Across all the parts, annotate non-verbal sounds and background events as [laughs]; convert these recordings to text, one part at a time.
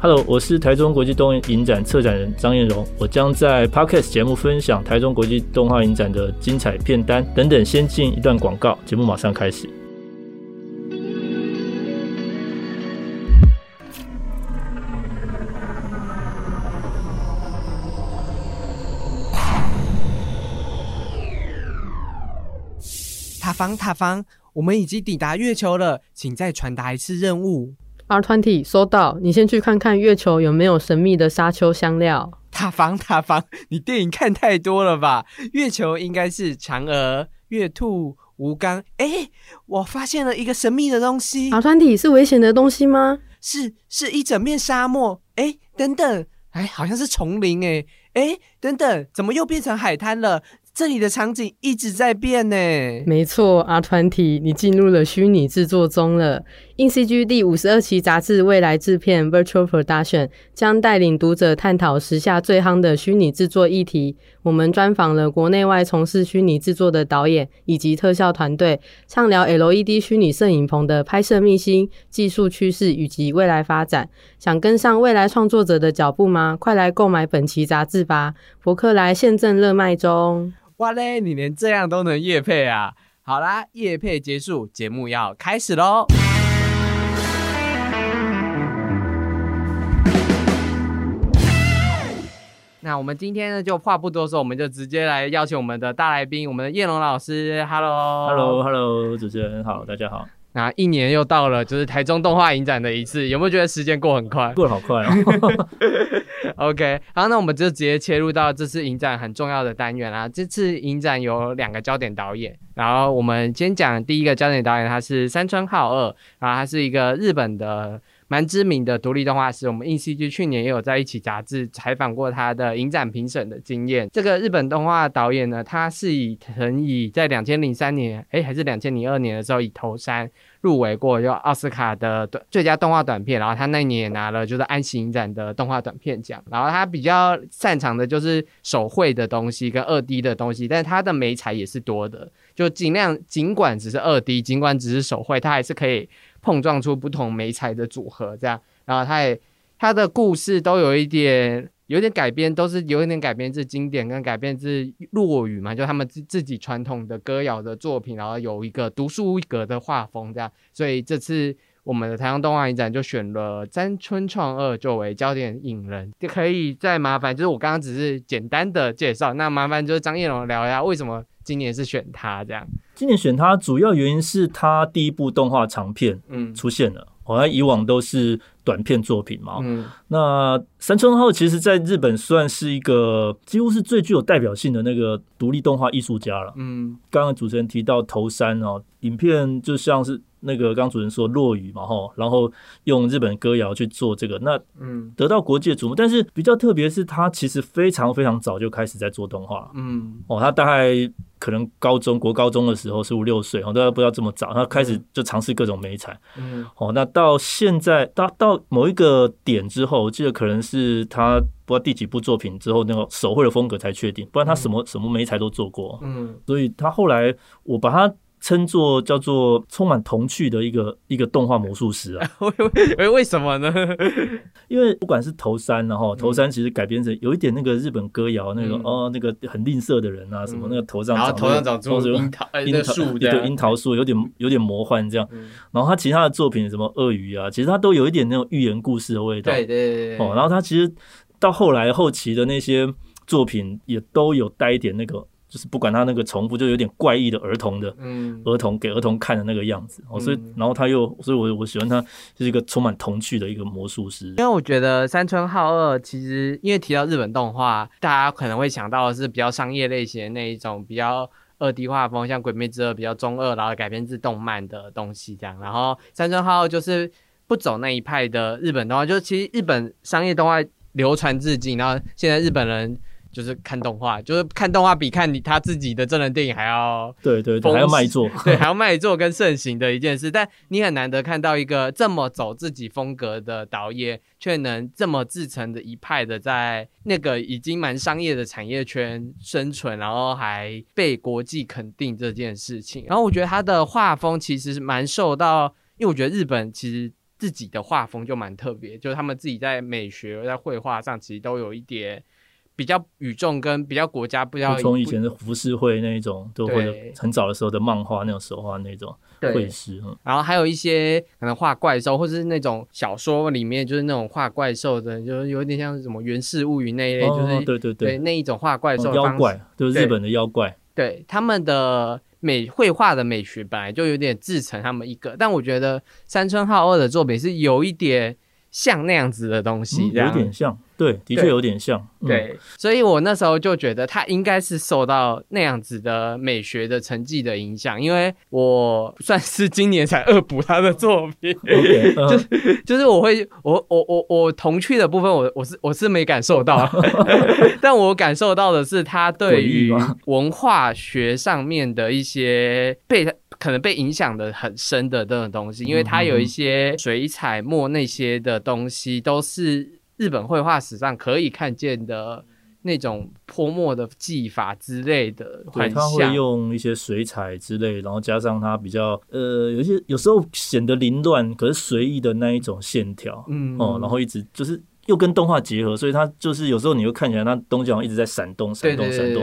Hello，我是台中国际动画影展策展人张彦荣，我将在 Podcast 节目分享台中国际动画影展的精彩片单等等。先进一段广告，节目马上开始。塔防，塔防，我们已经抵达月球了，请再传达一次任务。R Twenty 收到，你先去看看月球有没有神秘的沙丘香料。塔防，塔防，你电影看太多了吧？月球应该是嫦娥、月兔、吴刚。哎，我发现了一个神秘的东西。R Twenty 是危险的东西吗？是，是一整面沙漠。哎，等等，哎，好像是丛林。哎，哎，等等，怎么又变成海滩了？这里的场景一直在变呢。没错，阿团体，你进入了虚拟制作中了。In CG 第五十二期杂志未来制片 Virtual Production 将带领读者探讨时下最夯的虚拟制作议题。我们专访了国内外从事虚拟制作的导演以及特效团队，畅聊 LED 虚拟摄影棚的拍摄秘辛、技术趋势以及未来发展。想跟上未来创作者的脚步吗？快来购买本期杂志吧！博客来现正热卖中。哇嘞！你连这样都能夜配啊？好啦，夜配结束，节目要开始喽。那我们今天呢，就话不多说，我们就直接来邀请我们的大来宾，我们的叶龙老师。Hello，Hello，Hello，主持人好，大家好。那一年又到了，就是台中动画影展的一次，有没有觉得时间过很快？过得好快哦！[laughs] OK，好，那我们就直接切入到这次影展很重要的单元啦。这次影展有两个焦点导演，然后我们先讲第一个焦点导演，他是山川浩二，然后他是一个日本的。蛮知名的独立动画师，我们 InCG 去年也有在一起杂志采访过他的影展评审的经验。这个日本动画导演呢，他是以曾以在两千零三年，哎，还是两千零二年的时候以头山入围过就奥斯卡的最佳动画短片，然后他那年也拿了就是安息影展的动画短片奖。然后他比较擅长的就是手绘的东西跟二 D 的东西，但是他的美彩也是多的，就尽量尽管只是二 D，尽管只是手绘，他还是可以。碰撞出不同媒材的组合，这样，然后他也他的故事都有一点有点改编，都是有一点改编自经典跟改编自落语嘛，就他们自自己传统的歌谣的作品，然后有一个独树一格的画风，这样，所以这次我们的台湾动画影展就选了詹春创二作为焦点影人，就可以再麻烦，就是我刚刚只是简单的介绍，那麻烦就是张彦龙聊一下为什么。今年是选他这样，今年选他主要原因是他第一部动画长片嗯出现了，好像以往都是短片作品嘛。嗯，那三村浩其实在日本算是一个几乎是最具有代表性的那个独立动画艺术家了。嗯，刚刚主持人提到头山哦，影片就像是。那个刚主人说落雨嘛吼，然后用日本歌谣去做这个，那嗯。得到国际的瞩目。但是比较特别是，他其实非常非常早就开始在做动画，嗯。哦，他大概可能高中国高中的时候十五六岁哦，大家不知道这么早，他开始就尝试各种美彩，嗯。哦，那到现在到到某一个点之后，我记得可能是他不知道第几部作品之后，那个手绘的风格才确定，不然他什么什么美彩都做过，嗯，所以他后来我把他。称作叫做充满童趣的一个一个动画魔术师啊？[laughs] 为为什么呢？因为不管是头三，然后头三其实改编成有一点那个日本歌谣那个哦，那个很吝啬的人啊，什么那个头上长头上长出樱桃 [laughs] 樱桃树，对樱桃树有点有点魔幻这样。然后他其他的作品什么鳄鱼啊，其实他都有一点那种寓言故事的味道。对对对哦，然后他其实到后来后期的那些作品也都有带一点那个。就是不管他那个重复，就有点怪异的儿童的，嗯，儿童给儿童看的那个样子，哦，所以然后他又，所以我我喜欢他，就是一个充满童趣的一个魔术师。因为我觉得山村浩二其实，因为提到日本动画，大家可能会想到的是比较商业类型的那一种，比较二 D 画风，像《鬼灭之刃》比较中二，然后改编自动漫的东西这样。然后山村浩二就是不走那一派的日本动画，就其实日本商业动画流传至今，然后现在日本人。就是看动画，就是看动画比看你他自己的真人电影还要对对 [laughs] 对，还要卖座，对，还要卖座跟盛行的一件事。但你很难得看到一个这么走自己风格的导演，却能这么自成的一派的在那个已经蛮商业的产业圈生存，然后还被国际肯定这件事情。然后我觉得他的画风其实是蛮受到，因为我觉得日本其实。自己的画风就蛮特别，就是他们自己在美学在绘画上其实都有一点。比较与众跟比较国家不要从以前的浮世绘那一种，都会很早的时候的漫画那种手画那种绘师，然后还有一些可能画怪兽，或者是那种小说里面就是那种画怪兽的，就是有点像什么《源氏物语》那一类，就是对对对，那一种画怪兽妖怪，就是日本的妖怪，对他们的美绘画的美学本来就有点自成他们一个，但我觉得山村浩二的作品是有一点。像那样子的东西，有点像，对，的确有点像，对，所以我那时候就觉得他应该是受到那样子的美学的成绩的影响，因为我算是今年才恶补他的作品，[laughs] 就是就是我会，我我我我童趣的部分，我我是我是没感受到，[laughs] 但我感受到的是他对于文化学上面的一些被。可能被影响的很深的这种东西，因为他有一些水彩墨那些的东西，都是日本绘画史上可以看见的那种泼墨的技法之类的。对，他会用一些水彩之类，然后加上它比较呃，有些有时候显得凌乱，可是随意的那一种线条，嗯哦，然后一直就是。又跟动画结合，所以它就是有时候你会看起来，那东西好像一直在闪动、闪动、闪动。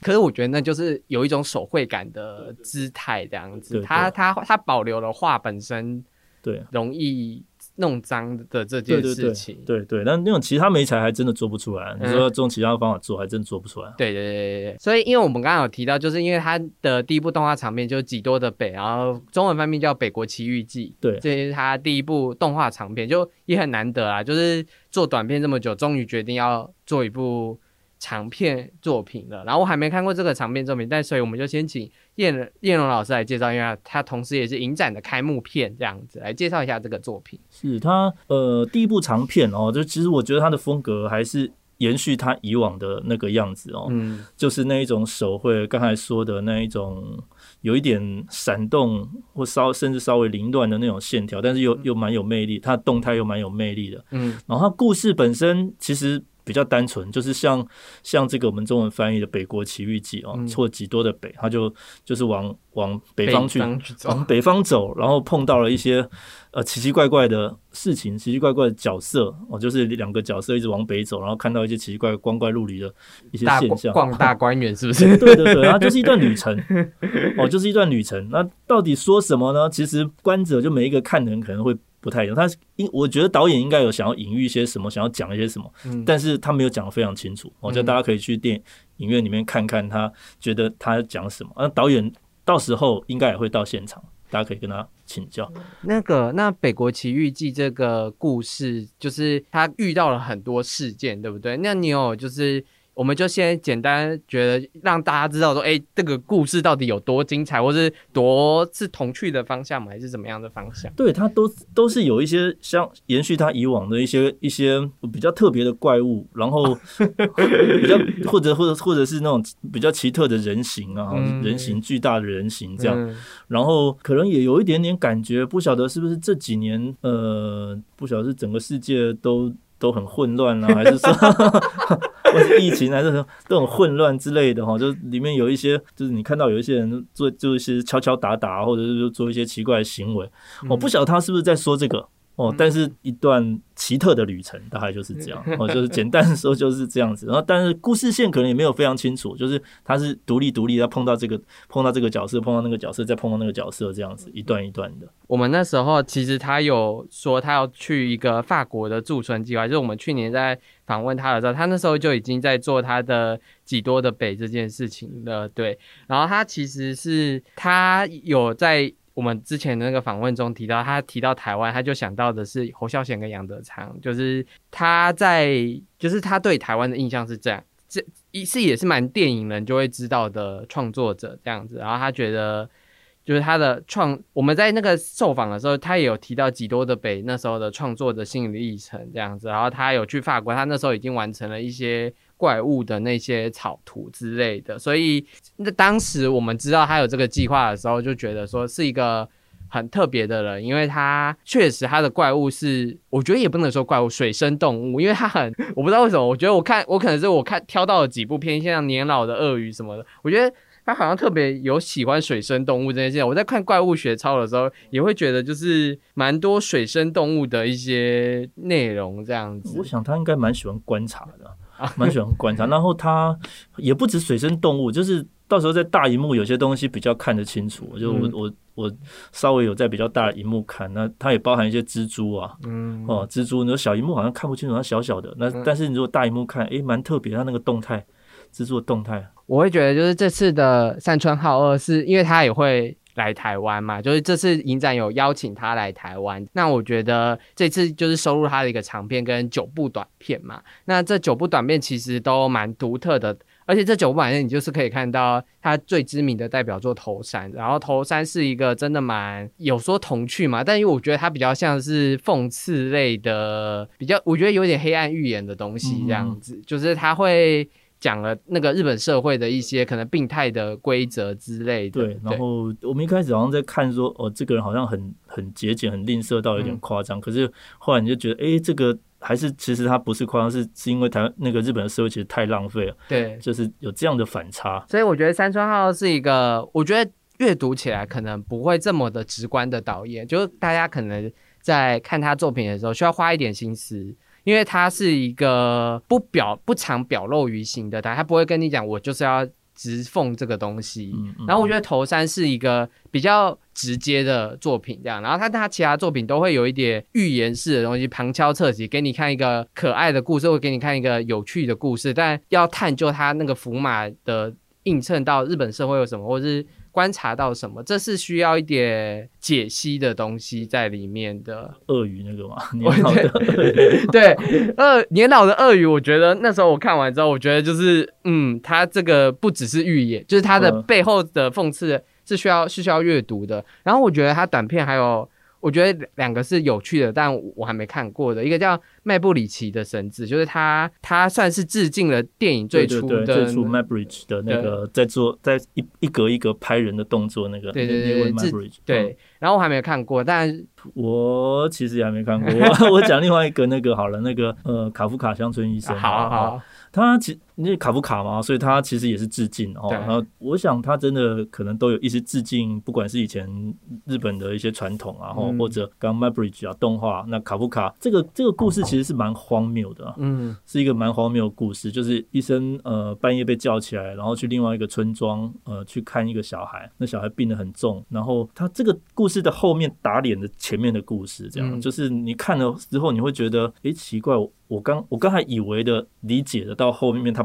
可是我觉得那就是有一种手绘感的姿态这样子，它它它保留了画本身，对，容易。弄脏的这件事情，对对，但那种其他媒材还真的做不出来。你说用其他方法做，还真做不出来。对对对对对。所以，因为我们刚刚有提到，就是因为它的第一部动画长片就是《几多的北》，然后中文翻译叫《北国奇遇记》。对，这是他第一部动画长片，就也很难得啊，就是做短片这么久，终于决定要做一部。长片作品了，然后我还没看过这个长片作品，但所以我们就先请燕燕龙老师来介绍，因为他同时也是影展的开幕片，这样子来介绍一下这个作品。是他呃第一部长片哦，就其实我觉得他的风格还是延续他以往的那个样子哦，嗯，就是那一种手绘，刚才说的那一种有一点闪动或稍甚至稍微凌乱的那种线条，但是又又蛮有魅力，它动态又蛮有魅力的，嗯，然后它故事本身其实。比较单纯，就是像像这个我们中文翻译的《北国奇遇记》哦，错几多的北，他就就是往往北方去，往北方走，然后碰到了一些呃奇奇怪怪的事情，奇奇怪怪的角色哦，就是两个角色一直往北走，然后看到一些奇奇怪光怪陆离的一些现象，逛大观园是不是？对 [laughs] 对对，然后 [laughs] 就是一段旅程哦，就是一段旅程。那到底说什么呢？其实观者就每一个看的人可能会。不太一样，他应我觉得导演应该有想要隐喻一些什么，想要讲一些什么，但是他没有讲的非常清楚。我觉得大家可以去电影院里面看看，他觉得他讲什么。那导演到时候应该也会到现场，大家可以跟他请教。那个，那《北国奇遇记》这个故事，就是他遇到了很多事件，对不对？那你有就是。我们就先简单觉得让大家知道说，哎，这个故事到底有多精彩，或是多是童趣的方向吗？还是怎么样的方向？对，它都都是有一些像延续它以往的一些一些比较特别的怪物，然后 [laughs] 比较或者或者或者是那种比较奇特的人形啊，人形巨大的人形这样，然后可能也有一点点感觉，不晓得是不是这几年呃，不晓得是整个世界都。都很混乱啊，[laughs] 还是说，或是疫情，还是说都很混乱之类的哈？就里面有一些，就是你看到有一些人做，就是敲敲打打，或者是做一些奇怪的行为。我不晓得他是不是在说这个。哦，但是一段奇特的旅程大概就是这样，[laughs] 哦，就是简单的说就是这样子。然后，但是故事线可能也没有非常清楚，就是他是独立独立，他碰到这个碰到这个角色，碰到那个角色，再碰到那个角色，这样子一段一段的。我们那时候其实他有说他要去一个法国的驻村计划，就是我们去年在访问他的时候，他那时候就已经在做他的几多的北这件事情了。对，然后他其实是他有在。我们之前的那个访问中提到，他提到台湾，他就想到的是侯孝贤跟杨德昌，就是他在，就是他对台湾的印象是这样，这一是也是蛮电影人就会知道的创作者这样子，然后他觉得就是他的创，我们在那个受访的时候，他也有提到几多的北那时候的创作的心理历程这样子，然后他有去法国，他那时候已经完成了一些。怪物的那些草图之类的，所以那当时我们知道他有这个计划的时候，就觉得说是一个很特别的人，因为他确实他的怪物是，我觉得也不能说怪物，水生动物，因为他很，我不知道为什么，我觉得我看我可能是我看挑到了几部片，像年老的鳄鱼什么的，我觉得他好像特别有喜欢水生动物这件事。我在看怪物学操的时候，也会觉得就是蛮多水生动物的一些内容这样子。我想他应该蛮喜欢观察的，[laughs] 蛮喜欢观察。然后他也不止水生动物，就是到时候在大荧幕有些东西比较看得清楚。就我我我稍微有在比较大的荧幕看，那它也包含一些蜘蛛啊，嗯哦，蜘蛛，你说小荧幕好像看不清楚，它小小的。那但是你如果大荧幕看，诶，蛮特别，它那个动态。蜘蛛的动态，我会觉得就是这次的山川浩二是因为他也会来台湾嘛，就是这次影展有邀请他来台湾，那我觉得这次就是收录他的一个长片跟九部短片嘛，那这九部短片其实都蛮独特的，而且这九部短片你就是可以看到他最知名的代表作《头山》，然后《头山》是一个真的蛮有说童趣嘛，但因为我觉得它比较像是讽刺类的，比较我觉得有点黑暗预言的东西这样子，就是他会。讲了那个日本社会的一些可能病态的规则之类的。对，然后我们一开始好像在看说，哦，这个人好像很很节俭、很吝啬到有点夸张。可是后来你就觉得，哎，这个还是其实他不是夸张，是是因为台湾那个日本的社会其实太浪费了。对，就是有这样的反差。所以我觉得山川浩是一个，我觉得阅读起来可能不会这么的直观的导演，就是大家可能在看他作品的时候需要花一点心思。因为他是一个不表不常表露于形的，他他不会跟你讲，我就是要直奉这个东西。然后我觉得头山是一个比较直接的作品，这样。然后他他其他作品都会有一点预言式的东西，旁敲侧击给你看一个可爱的故事，或给你看一个有趣的故事，但要探究他那个福马的映衬到日本社会有什么，或者是。观察到什么？这是需要一点解析的东西在里面的。鳄鱼那个吗？[laughs] 对，鳄年老的鳄鱼，我觉得那时候我看完之后，我觉得就是，嗯，它这个不只是预言，就是它的背后的讽刺是需要是需要阅读的。然后我觉得它短片还有。我觉得两个是有趣的，但我还没看过的。一个叫麦布里奇的绳子，就是他，他算是致敬了电影最初的最初 Maybridge 的那个在做在一一格一格拍人的动作那个。对对对，Maybridge。对，然后我还没看过，但我其实也还没看过。我讲另外一个那个好了，那个呃卡夫卡乡村医生。[laughs] 好好。他其因为卡夫卡嘛，所以他其实也是致敬哦。然后我想他真的可能都有一些致敬，不管是以前日本的一些传统啊，或者刚 m a b r i d g e 啊动画，那卡夫卡这个这个故事其实是蛮荒谬的，嗯，是一个蛮荒谬的故事，就是医生呃半夜被叫起来，然后去另外一个村庄呃去看一个小孩，那小孩病得很重，然后他这个故事的后面打脸的前面的故事，这样就是你看了之后你会觉得，哎，奇怪。我刚我刚才以为的理解的，到后面他。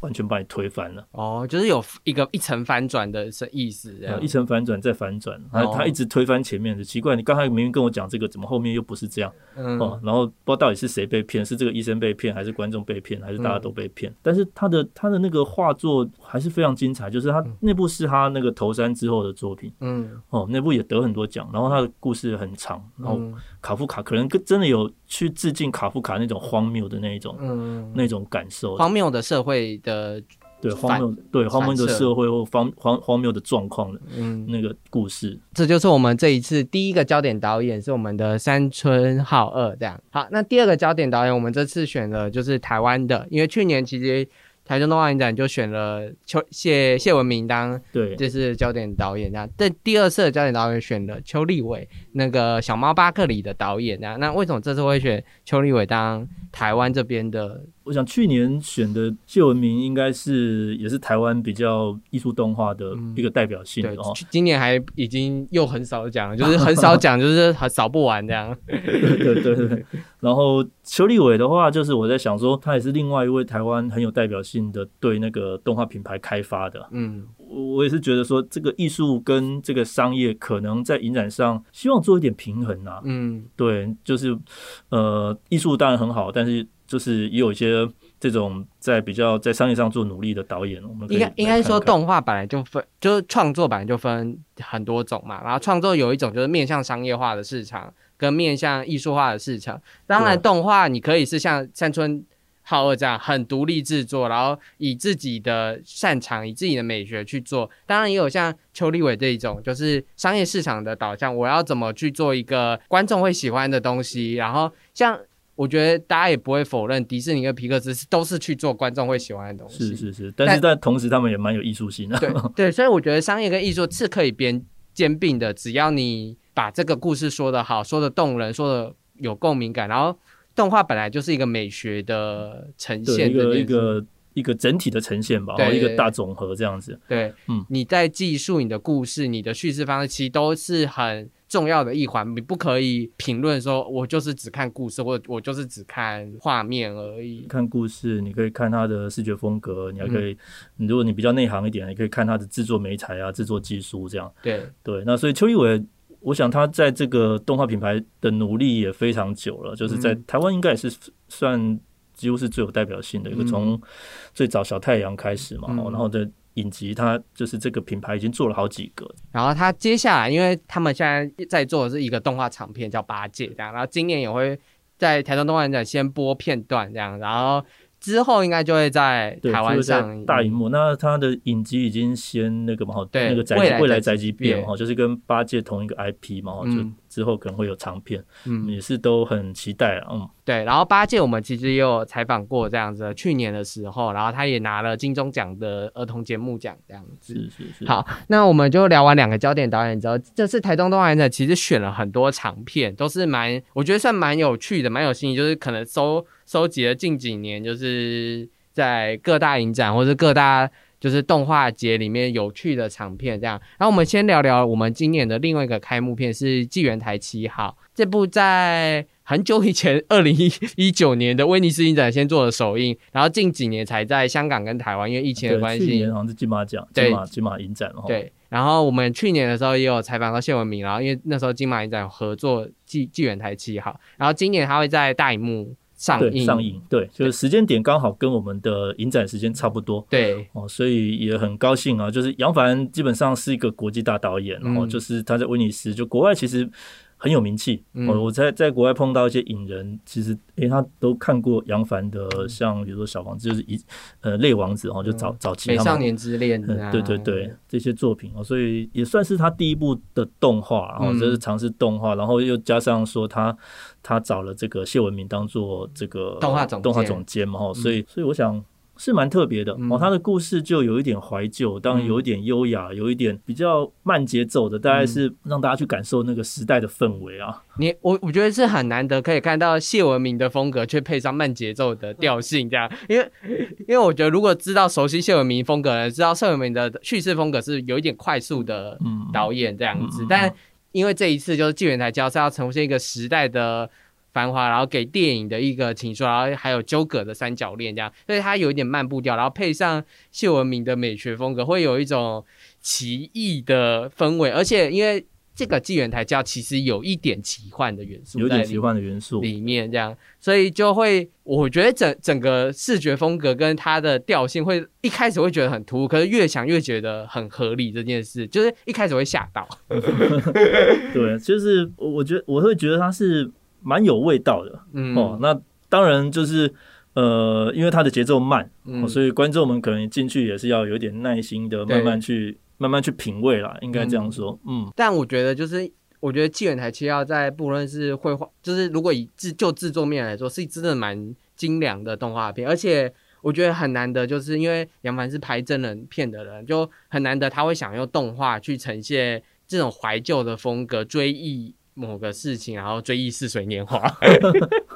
完全把你推翻了。哦，就是有一个一层反转的意思，一层反转再反转，他他一直推翻前面的，奇怪，你刚才明明跟我讲这个，怎么后面又不是这样？哦，然后不知道到底是谁被骗，是这个医生被骗，还是观众被骗，还是大家都被骗？但是他的他的那个画作还是非常精彩，就是他那部是他那个头山之后的作品，嗯，哦，那部也得很多奖，然后他的故事很长，然后卡夫卡可能跟真的有去致敬卡夫卡那种荒谬的那一种，嗯，那种感受，荒谬的社会的。的对荒谬，对荒谬的社会或荒荒荒谬的状况的，嗯，那个故事，这就是我们这一次第一个焦点导演是我们的山村浩二，这样好。那第二个焦点导演，我们这次选的就是台湾的，因为去年其实台中动画影展就选了邱谢谢文明当对，这是焦点导演这样。但第二次的焦点导演选了邱立伟，那个小猫巴克里的导演这样。那为什么这次会选邱立伟当台湾这边的？我想去年选的谢文明应该是也是台湾比较艺术动画的一个代表性哦。今年还已经又很少讲，就是很少讲，就是很扫不完这样。[laughs] 对对对。然后邱立伟的话，就是我在想说，他也是另外一位台湾很有代表性的对那个动画品牌开发的。嗯，我也是觉得说，这个艺术跟这个商业可能在影展上希望做一点平衡啊。嗯，对，就是呃，艺术当然很好，但是。就是也有一些这种在比较在商业上做努力的导演，我们应该应该说动画本来就分，就是创作本来就分很多种嘛。然后创作有一种就是面向商业化的市场，跟面向艺术化的市场。当然，动画你可以是像山村浩二这样很独立制作，然后以自己的擅长、以自己的美学去做。当然，也有像邱立伟这一种，就是商业市场的导向，我要怎么去做一个观众会喜欢的东西。然后像。我觉得大家也不会否认，迪士尼跟皮克斯都是去做观众会喜欢的东西。是是是，但是但同时他们也蛮有艺术性的。对 [laughs] 对，所以我觉得商业跟艺术是可以边兼并的，只要你把这个故事说的好，说的动人，说的有共鸣感，然后动画本来就是一个美学的呈现，一个一个一个整体的呈现吧，一个大总和这样子。对，嗯，你在记述你的故事，你的叙事方式其实都是很。重要的一环，你不可以评论说，我就是只看故事，或者我就是只看画面而已。看故事，你可以看它的视觉风格，你还可以，如果你比较内行一点，你可以看它的制作美材啊，制作技术这样。对对，那所以邱一伟，我想他在这个动画品牌的努力也非常久了，就是在台湾应该也是算几乎是最有代表性的一个，从最早小太阳开始嘛，然后的。影集，它就是这个品牌已经做了好几个。然后它接下来，因为他们现在在做的是一个动画长片，叫《八戒》这样。然后今年也会在台中动画展先播片段这样，然后之后应该就会在台湾上大荧幕。那它的影集已经先那个嘛，对，那个宅未来宅急便哈，就是跟《八戒》同一个 IP 嘛，就。之后可能会有长片，嗯，也是都很期待嗯，对。然后八戒我们其实也有采访过这样子，去年的时候，然后他也拿了金钟奖的儿童节目奖这样子。是是是。好，那我们就聊完两个焦点导演之后，这次台东动画展其实选了很多长片，都是蛮，我觉得算蛮有趣的，蛮有新意，就是可能收收集了近几年就是在各大影展或者各大。就是动画节里面有趣的长片，这样。然后我们先聊聊我们今年的另外一个开幕片是《纪元台七号》这部，在很久以前，二零一一九年的威尼斯影展先做了首映，然后近几年才在香港跟台湾，因为疫情的关系。去年好像是金马奖，金马金马影展对，然后我们去年的时候也有采访到谢文明，然后因为那时候金马影展合作《纪纪元台七号》，然后今年他会在大荧幕。上映上映，对，就是时间点刚好跟我们的影展时间差不多，对哦，所以也很高兴啊。就是杨凡基本上是一个国际大导演，然后就是他在威尼斯，就国外其实。很有名气，我我在在国外碰到一些影人，其实诶他都看过杨凡的，像比如说小王子，就是一呃类王子哦，就早早期美少年之恋，对对对这些作品哦，所以也算是他第一部的动画，然后这是尝试动画，然后又加上说他他找了这个谢文明当做这个动画总动画总监嘛，所以所以我想。是蛮特别的。哦，他的故事就有一点怀旧，当然有一点优雅，有一点比较慢节奏的，大概是让大家去感受那个时代的氛围啊。你我我觉得是很难得可以看到谢文明的风格，却配上慢节奏的调性，这样，因为因为我觉得如果知道熟悉谢文明风格的人，知道谢文明的叙事风格是有一点快速的导演这样子，但因为这一次就是纪元台交是要呈现一个时代的。繁华，然后给电影的一个情书，然后还有纠葛的三角恋这样，所以它有一点慢步调，然后配上谢文明的美学风格，会有一种奇异的氛围。而且因为这个纪元台教其实有一点奇幻的元素，有点奇幻的元素里面这样，所以就会我觉得整整个视觉风格跟它的调性会一开始会觉得很突兀，可是越想越觉得很合理。这件事就是一开始会吓到。[laughs] [laughs] 对，就是我觉得我会觉得它是。蛮有味道的哦，那当然就是呃，因为它的节奏慢，所以观众们可能进去也是要有点耐心的，慢慢去慢慢去品味啦，应该这样说。嗯，但我觉得就是，我觉得纪元台七号在不论是绘画，就是如果以制就制作面来说，是真的蛮精良的动画片，而且我觉得很难得，就是因为杨凡是拍真人片的人，就很难得他会想用动画去呈现这种怀旧的风格，追忆。某个事情，然后追忆似水年华，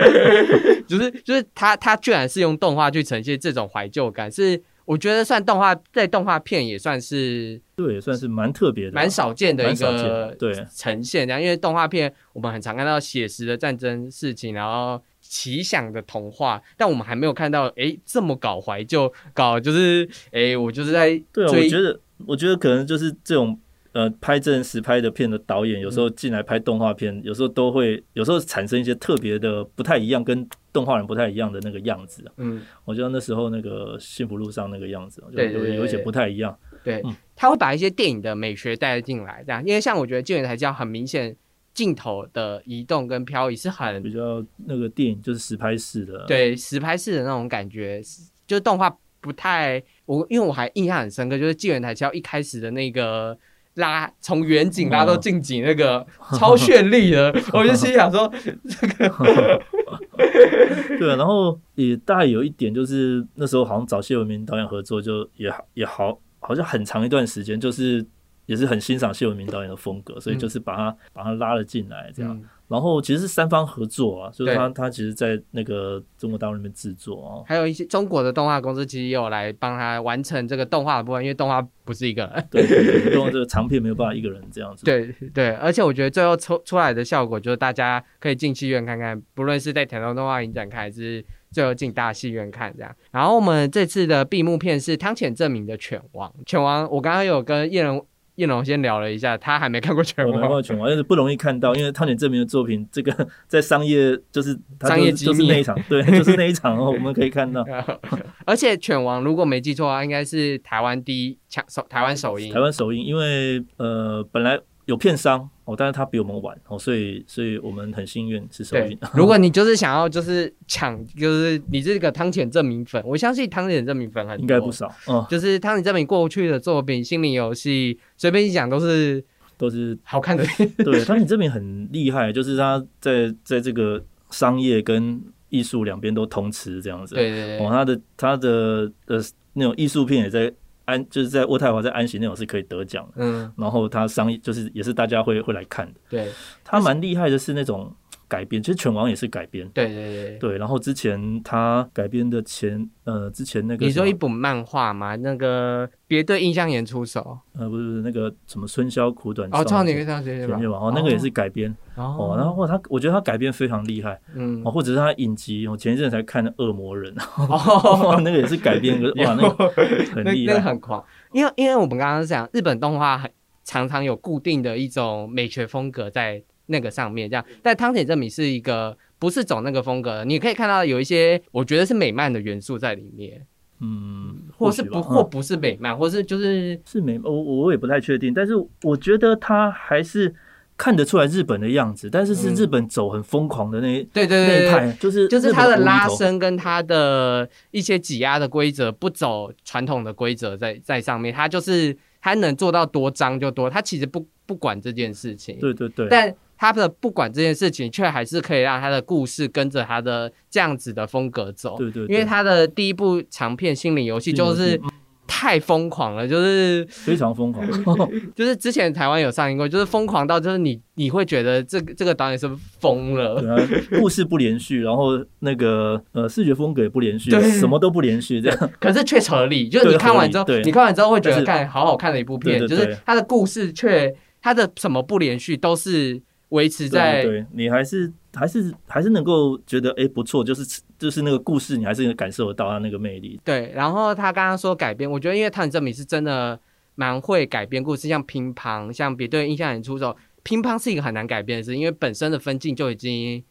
[laughs] 就是就是他他居然是用动画去呈现这种怀旧感，是我觉得算动画在动画片也算是对，也算是蛮特别的，蛮少见的一个对呈现这样，因为动画片我们很常看到写实的战争事情，然后奇想的童话，但我们还没有看到哎这么搞怀旧，搞就是哎我就是在对啊，我觉得我觉得可能就是这种。呃，拍真实拍的片的导演，有时候进来拍动画片，有时候都会，有时候产生一些特别的、不太一样，跟动画人不太一样的那个样子。嗯，我觉得那时候那个幸福路上那个样子，对，有有一些不太一样。对，他会把一些电影的美学带进来，这样，因为像我觉得《救援台》叫很明显，镜头的移动跟漂移是很比较那个电影就是实拍式的，对，实拍式的那种感觉，就是动画不太我，因为我还印象很深刻，就是《救援台》叫一开始的那个。拉从远景拉到近景，那个超绚丽的，[laughs] 我就心想说，这个 [laughs] 对啊，然后也大概有一点就是那时候好像找谢文明导演合作，就也也好好像很长一段时间，就是也是很欣赏谢文明导演的风格，所以就是把他把他拉了进来这样。然后其实是三方合作啊，就是他他其实，在那个中国大陆那边制作哦，还有一些中国的动画公司其实也有来帮他完成这个动画的部分，因为动画不是一个人，对对，[laughs] 用这个长片没有办法一个人这样子。对对，而且我觉得最后出出来的效果就是大家可以进戏院看看，不论是在台东动画影展看，还是最后进大戏院看这样。然后我们这次的闭幕片是汤浅证明的《犬王》，《犬王》我刚刚有跟叶人。叶龙先聊了一下，他还没看过《犬王》，看过《犬王》，但是不容易看到，因为汤浅证明的作品，这个在商业就是商业机密那一场，对，就是那一场哦，[laughs] 我们可以看到。[laughs] 而且《犬王》如果没记错的话，应该是台湾第一抢首，台湾首映，台湾首映，因为呃，本来。有片商哦，但是他比我们晚哦，所以所以我们很幸运是首映。[laughs] 如果你就是想要就是抢，就是你这个汤浅证明粉，我相信汤浅证明粉很应该不少。嗯，就是汤浅证明过去的作品《心灵游戏》，随便一讲都是都是好看的。[laughs] 对，汤浅证明很厉害，就是他在在这个商业跟艺术两边都通吃这样子。对对对。哦，他的他的呃那种艺术片也在。安就是在渥太华在安息那种是可以得奖的，嗯，然后他商业就是也是大家会会来看的，对，他蛮厉害的是那种。改编其实《拳王》也是改编，对对对对。然后之前他改编的前呃，之前那个你说一本漫画嘛，那个别对印象演出手，呃，不是不是那个什么春宵苦短哦，超年少年吧，哦，那个也是改编哦。然后他我觉得他改编非常厉害，嗯，哦，或者是他影集，我前一阵才看的《恶魔人》，[laughs] 哦，那个也是改编，哇，那个很厉害，很狂。因为因为我们刚刚讲日本动画很常常有固定的一种美学风格在。那个上面这样，但汤浅证明是一个不是走那个风格，你可以看到有一些我觉得是美漫的元素在里面，嗯，或是不或不是美漫，或是就是是美，我我也不太确定，但是我觉得他还是看得出来日本的样子，但是是日本走很疯狂的那对对对那一派，就是就是他的拉伸跟他的一些挤压的规则不走传统的规则在在上面，他就是他能做到多脏就多，他其实不不管这件事情，对对对，但。他的不管这件事情，却还是可以让他的故事跟着他的这样子的风格走。对对，因为他的第一部长片《心灵游戏》就是太疯狂了，就是非常疯狂。[laughs] 就是之前台湾有上映过，就是疯狂到就是你你会觉得这个这个导演是疯了。对啊，故事不连续，然后那个呃视觉风格也不连续，什么都不连续这样。可是却合理，[laughs] 就是你看完之后，你看完之后会觉得看好好看的一部片，就是他的故事却他的什么不连续都是。维持在对你还是还是还是能够觉得哎不错，就是就是那个故事，你还是感受得到它那个魅力。对，然后他刚刚说改编，我觉得因为汤证明是真的蛮会改编故事，像乒乓，像别对印象很出手。乒乓是一个很难改编的事，因为本身的分镜就已经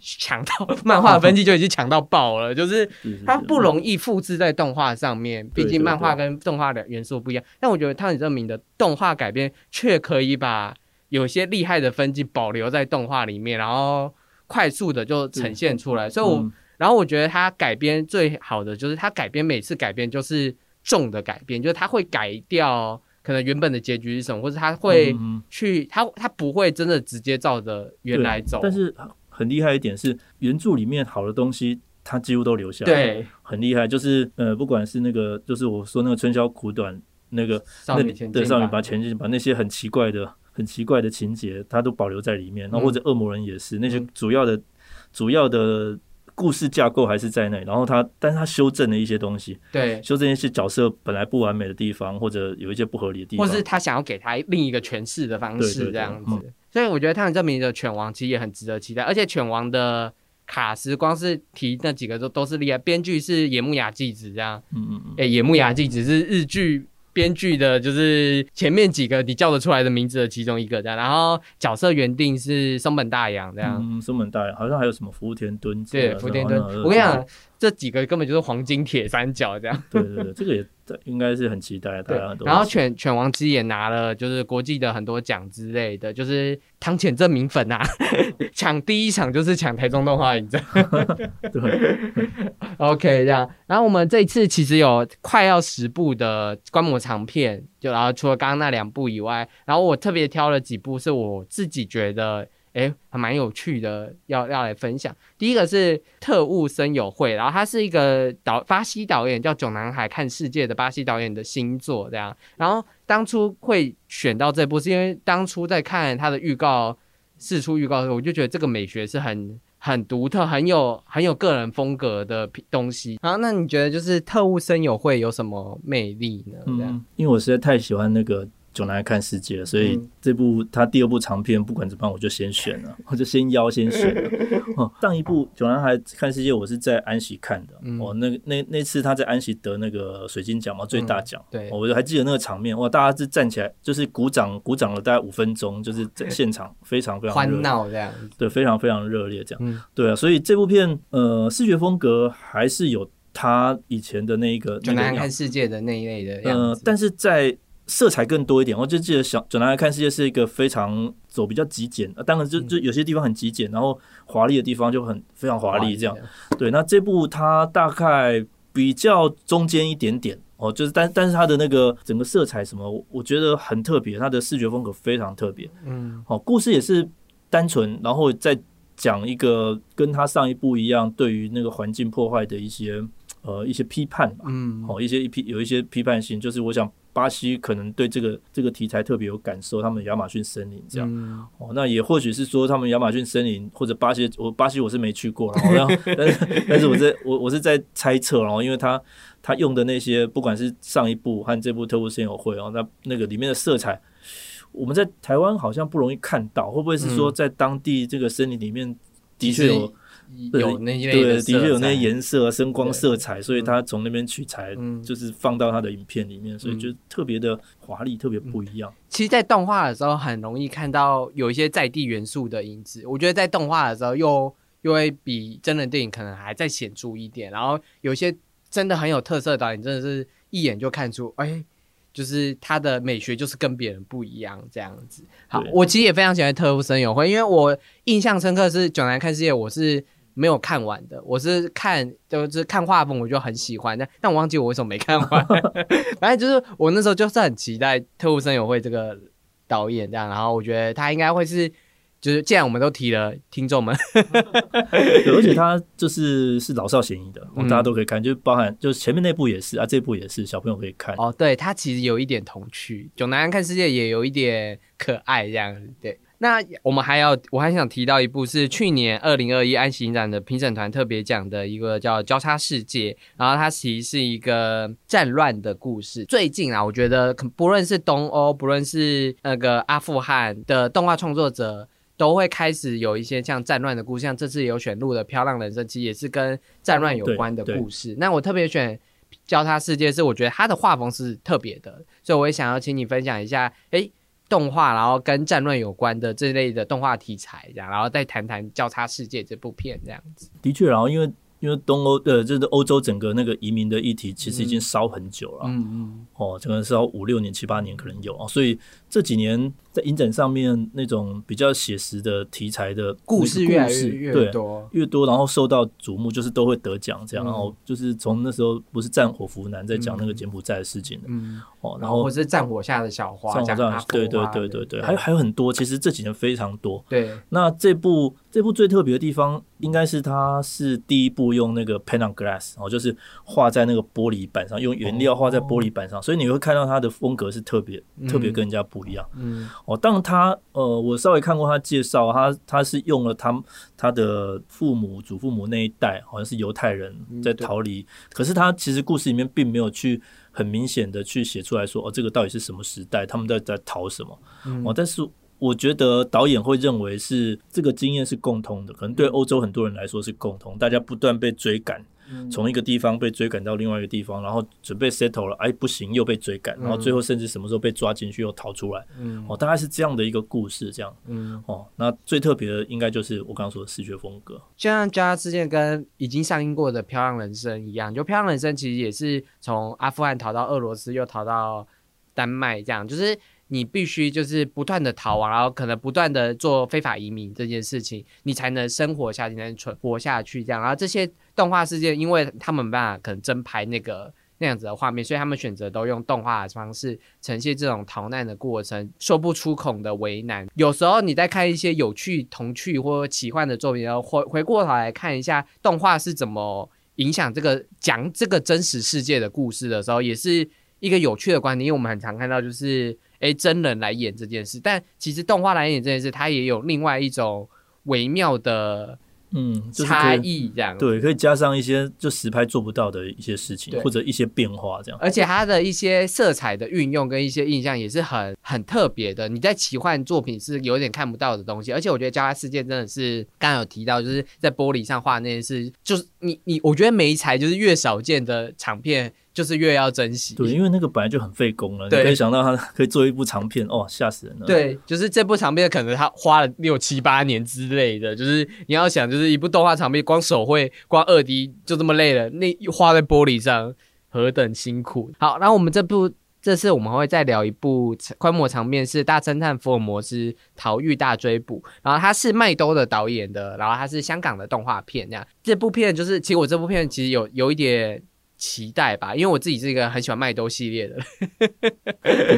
强到 [laughs] 漫画分镜就已经强到爆了，就是它不容易复制在动画上面，毕竟漫画跟动画的元素不一样。但我觉得汤证明的动画改编却可以把。有些厉害的分镜保留在动画里面，然后快速的就呈现出来。所以，我然后我觉得他改编最好的就是他改编每次改编就是重的改编，就是他会改掉可能原本的结局是什么，或者他会去他他不会真的直接照着原来走。但是很厉害一点是原著里面好的东西，他几乎都留下来。对，很厉害。就是呃，不管是那个，就是我说那个春宵苦短那个少女前对少女把前进把那些很奇怪的。很奇怪的情节，它都保留在里面。然后或者恶魔人也是那些主要的、主要的故事架构还是在那。然后他，但是他修正了一些东西，对，修正一些角色本来不完美的地方，或者有一些不合理的地方，或是他想要给他另一个诠释的方式这样子。所以我觉得《太阳证明》的犬王其实也很值得期待。而且犬王的卡斯，光是提那几个都都是厉害。编剧是野木雅纪子这样，嗯嗯嗯，哎，野木雅纪子是日剧。编剧的就是前面几个你叫得出来的名字的其中一个这样，然后角色原定是松本大洋这样，嗯，松本大洋好像还有什么福田敦，对，福田敦，我跟你讲，这几个根本就是黄金铁三角这样，对对对，这个也。应该是很期待，大家然后犬犬王之也拿了就是国际的很多奖之类的，就是汤浅证明粉啊，[laughs] 抢第一场就是抢台中动画影展。[laughs] 对，OK 这样。然后我们这一次其实有快要十部的观摩长片，就然后除了刚刚那两部以外，然后我特别挑了几部是我自己觉得。哎，还蛮有趣的，要要来分享。第一个是特务森友会，然后他是一个导巴西导演，叫囧男孩看世界的巴西导演的新作这样。然后当初会选到这部，是因为当初在看他的预告，试出预告的时候，我就觉得这个美学是很。很独特，很有很有个人风格的东西。然后，那你觉得就是特务声友会有什么魅力呢？嗯，因为我实在太喜欢那个。就拿来看世界，所以这部他第二部长片不管怎么样，我就先选了，[laughs] 我就先邀先选了。[laughs] 哦，上一部《九男孩看世界》，我是在安喜看的。哦，那那那次他在安喜得那个水晶奖嘛，最大奖。对，我还记得那个场面，哇，大家是站起来，就是鼓掌，鼓掌了大概五分钟，就是在现场非常非常欢闹这样。对，非常非常热烈这样。对啊，所以这部片呃，视觉风格还是有他以前的那一个《九男孩看世界》的那一类的样子，但是在。色彩更多一点，我就记得小转来看世界是一个非常走比较极简，当然就就有些地方很极简，然后华丽的地方就很非常华丽这样。对，那这部它大概比较中间一点点哦，就是但但是它的那个整个色彩什么，我觉得很特别，它的视觉风格非常特别。嗯，哦，故事也是单纯，然后再讲一个跟他上一部一样，对于那个环境破坏的一些呃一些批判吧。嗯，哦，一些一批有一些批判性，就是我想。巴西可能对这个这个题材特别有感受，他们亚马逊森林这样哦，那也或许是说他们亚马逊森林或者巴西，我巴西我是没去过了，[laughs] 但是但是我在我我是在猜测，然后因为他他用的那些不管是上一部和这部特务森友会哦，那那个里面的色彩，我们在台湾好像不容易看到，会不会是说在当地这个森林里面的确有？有那些对，的确有那些颜色、声光、色彩，所以他从那边取材，就是放到他的影片里面，所以就特别的华丽，特别不一样。其实，在动画的时候很容易看到有一些在地元素的影子，我觉得在动画的时候又又会比真人电影可能还再显著一点。然后有一些真的很有特色的导演，真的是一眼就看出，哎，就是他的美学就是跟别人不一样这样子。好，我其实也非常喜欢特务森友会，因为我印象深刻是《九南看世界》，我是。没有看完的，我是看就是看画风，我就很喜欢。但但我忘记我为什么没看完。[laughs] 反正就是我那时候就是很期待《特务生友会》这个导演这样，然后我觉得他应该会是，就是既然我们都提了，听众们，而且 [laughs] 他就是是老少咸宜的，大家都可以看，就包含就是前面那部也是啊，这部也是小朋友可以看。哦，对，他其实有一点童趣，《囧男人看世界》也有一点可爱这样子，对。那我们还要，我还想提到一部是去年二零二一安喜影展的评审团特别奖的一个叫《交叉世界》，然后它其实是一个战乱的故事。最近啊，我觉得不论是东欧，不论是那个阿富汗的动画创作者，都会开始有一些像战乱的故事。像这次有选录的《漂亮人生》，其实也是跟战乱有关的故事。那我特别选《交叉世界》，是我觉得它的画风是特别的，所以我也想要请你分享一下。哎。动画，然后跟战乱有关的这类的动画题材，这样，然后再谈谈《交叉世界》这部片这样子。的确，然后因为。因为东欧呃，就是欧洲整个那个移民的议题，其实已经烧很久了。嗯嗯。哦，整个烧五六年、七八年可能有啊。所以这几年在影展上面那种比较写实的题材的故事越来越多，越多，然后受到瞩目，就是都会得奖这样。然后就是从那时候不是战火福南在讲那个柬埔寨的事情的。嗯。哦，然后或是战火下的小花，对对对对对，还有还有很多，其实这几年非常多。对。那这部这部最特别的地方。应该是它是第一部用那个 pen on glass，哦，就是画在那个玻璃板上，用原料画在玻璃板上，所以你会看到它的风格是特别特别跟人家不一样。嗯，哦，当然他呃，我稍微看过他介绍，他他是用了他他的父母祖父母那一代，好像是犹太人在逃离，可是他其实故事里面并没有去很明显的去写出来说，哦，这个到底是什么时代，他们在在逃什么？哦，但是。我觉得导演会认为是这个经验是共通的，可能对欧洲很多人来说是共通。大家不断被追赶，从一个地方被追赶到另外一个地方，然后准备 settle 了，哎，不行，又被追赶，然后最后甚至什么时候被抓进去又逃出来，哦，大概是这样的一个故事，这样，哦，那最特别的应该就是我刚刚说的视觉风格，就像《加之前跟已经上映过的《漂亮人生》一样，就《漂亮人生》其实也是从阿富汗逃到俄罗斯，又逃到丹麦，这样就是。你必须就是不断的逃亡，然后可能不断的做非法移民这件事情，你才能生活下去，才能存活下去这样。然后这些动画世界，因为他们没办法可能真拍那个那样子的画面，所以他们选择都用动画的方式呈现这种逃难的过程，说不出口的为难。有时候你在看一些有趣、童趣或奇幻的作品，然后回回过头来看一下动画是怎么影响这个讲这个真实世界的故事的时候，也是一个有趣的观点。因为我们很常看到就是诶真人来演这件事，但其实动画来演这件事，它也有另外一种微妙的。嗯，差异这样对，可以加上一些就实拍做不到的一些事情，或者一些变化这样。而且它的一些色彩的运用跟一些印象也是很很特别的，你在奇幻作品是有点看不到的东西。而且我觉得《交叉世界》真的是刚刚有提到，就是在玻璃上画那件事，就是你你，我觉得每一台就是越少见的场片。就是越要珍惜，对，因为那个本来就很费工了。你可以想到他 [laughs] 可以做一部长片，哦，吓死人了。对，就是这部长片可能他花了六七八年之类的，就是你要想，就是一部动画长片，光手绘、光二 D 就这么累了，那画在玻璃上何等辛苦。好，然后我们这部这次我们会再聊一部宽模长片，是《大侦探福尔摩斯逃狱大追捕》，然后他是麦兜的导演的，然后他是香港的动画片。这样，这部片就是其实我这部片其实有有一点。期待吧，因为我自己是一个很喜欢麦兜系列的。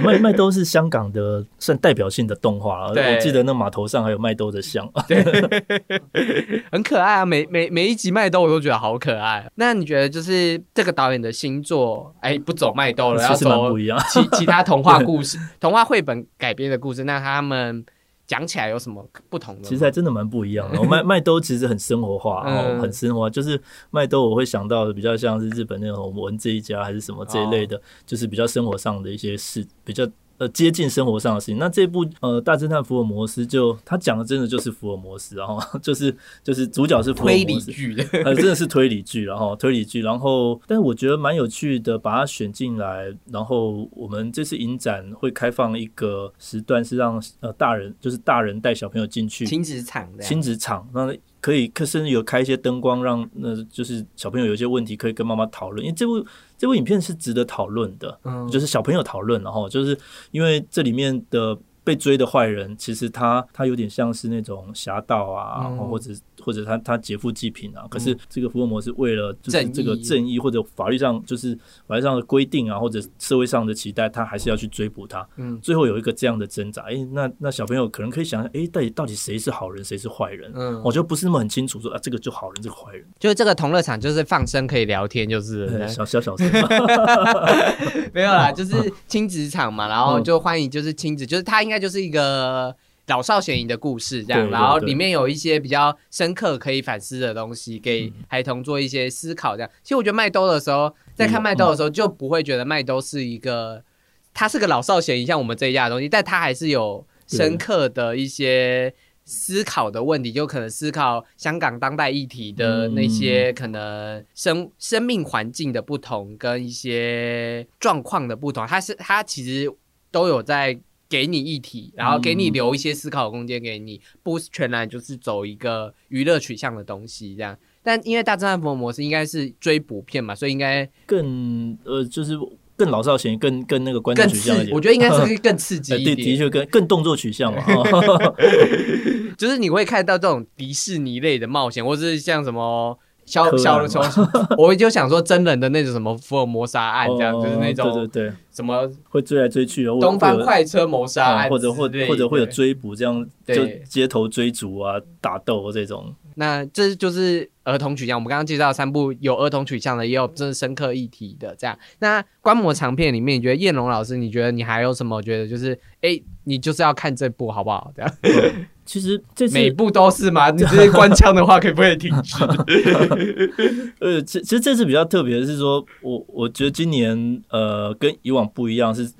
麦麦兜是香港的算代表性的动画了，我记得那码头上还有麦兜的像，[laughs] 很可爱啊！每每每一集麦兜我都觉得好可爱。那你觉得就是这个导演的新作，哎，不走麦兜了，要走其其他童话故事、[laughs] 童话绘本改编的故事？那他们。讲起来有什么不同的？其实还真的蛮不一样的。麦麦兜其实很生活化，然后很生活化，就是麦兜我会想到的比较像是日本那种文这一家还是什么这一类的，就是比较生活上的一些事，比较。呃，接近生活上的事情。那这部呃，大侦探福尔摩斯就他讲的真的就是福尔摩斯，然后就是就是主角是推理剧，[laughs] 呃，真的是推理剧，然后推理剧，然后但是我觉得蛮有趣的，把它选进来。然后我们这次影展会开放一个时段，是让呃大人就是大人带小朋友进去亲子场，亲子场那。可以，可甚至有开一些灯光，让那就是小朋友有一些问题可以跟妈妈讨论。因为这部这部影片是值得讨论的，嗯，就是小朋友讨论，然后就是因为这里面的被追的坏人，其实他他有点像是那种侠盗啊，或者。或者他他劫富济贫啊，可是这个福尔摩斯为了就是这个正义或者法律上就是法律上的规定啊，或者社会上的期待，他还是要去追捕他。嗯，最后有一个这样的挣扎。哎，那那小朋友可能可以想想，哎，到底到底谁是好人，谁是坏人？嗯，我觉得不是那么很清楚，说啊，这个就好人，这个坏人。就是这个同乐场，就是放生可以聊天，就是小小小声，[laughs] 没有啦，[laughs] 就是亲子场嘛，然后就欢迎就是亲子，就是他应该就是一个。老少咸宜的故事，这样，然后里面有一些比较深刻可以反思的东西，给孩童做一些思考。这样，其实我觉得麦兜的时候，在看麦兜的时候，就不会觉得麦兜是一个，它是个老少咸宜，像我们这一家的东西，但它还是有深刻的一些思考的问题，就可能思考香港当代议题的那些可能生生命环境的不同，跟一些状况的不同，它是它其实都有在。给你一题，然后给你留一些思考空间，给你不全然就是走一个娱乐取向的东西这样。但因为大侦探福尔摩斯应该是追捕片嘛，所以应该更呃，就是更老少咸宜，更更那个观众取向一点。我觉得应该是 [laughs] 更刺激一点，的确更更动作取向嘛。[laughs] [laughs] 就是你会看到这种迪士尼类的冒险，或者是像什么。小小的时候，我就想说真人的那种什么福尔摩沙案这样，就是那种对对对，什么会追来追去的东方快车谋杀案，或者或或者会有追捕这样，就街头追逐啊、打斗这种。那这就是儿童取向。我们刚刚介绍三部有儿童取向的，也有真的深刻议题的这样。那观摩长片里面，你觉得燕龙老师，你觉得你还有什么？觉得就是哎，你就是要看这部好不好？这样。其实这每部都是吗？你这些官腔的话可不可以停止？[laughs] 呃，其其实这次比较特别的是说，我我觉得今年呃跟以往不一样，是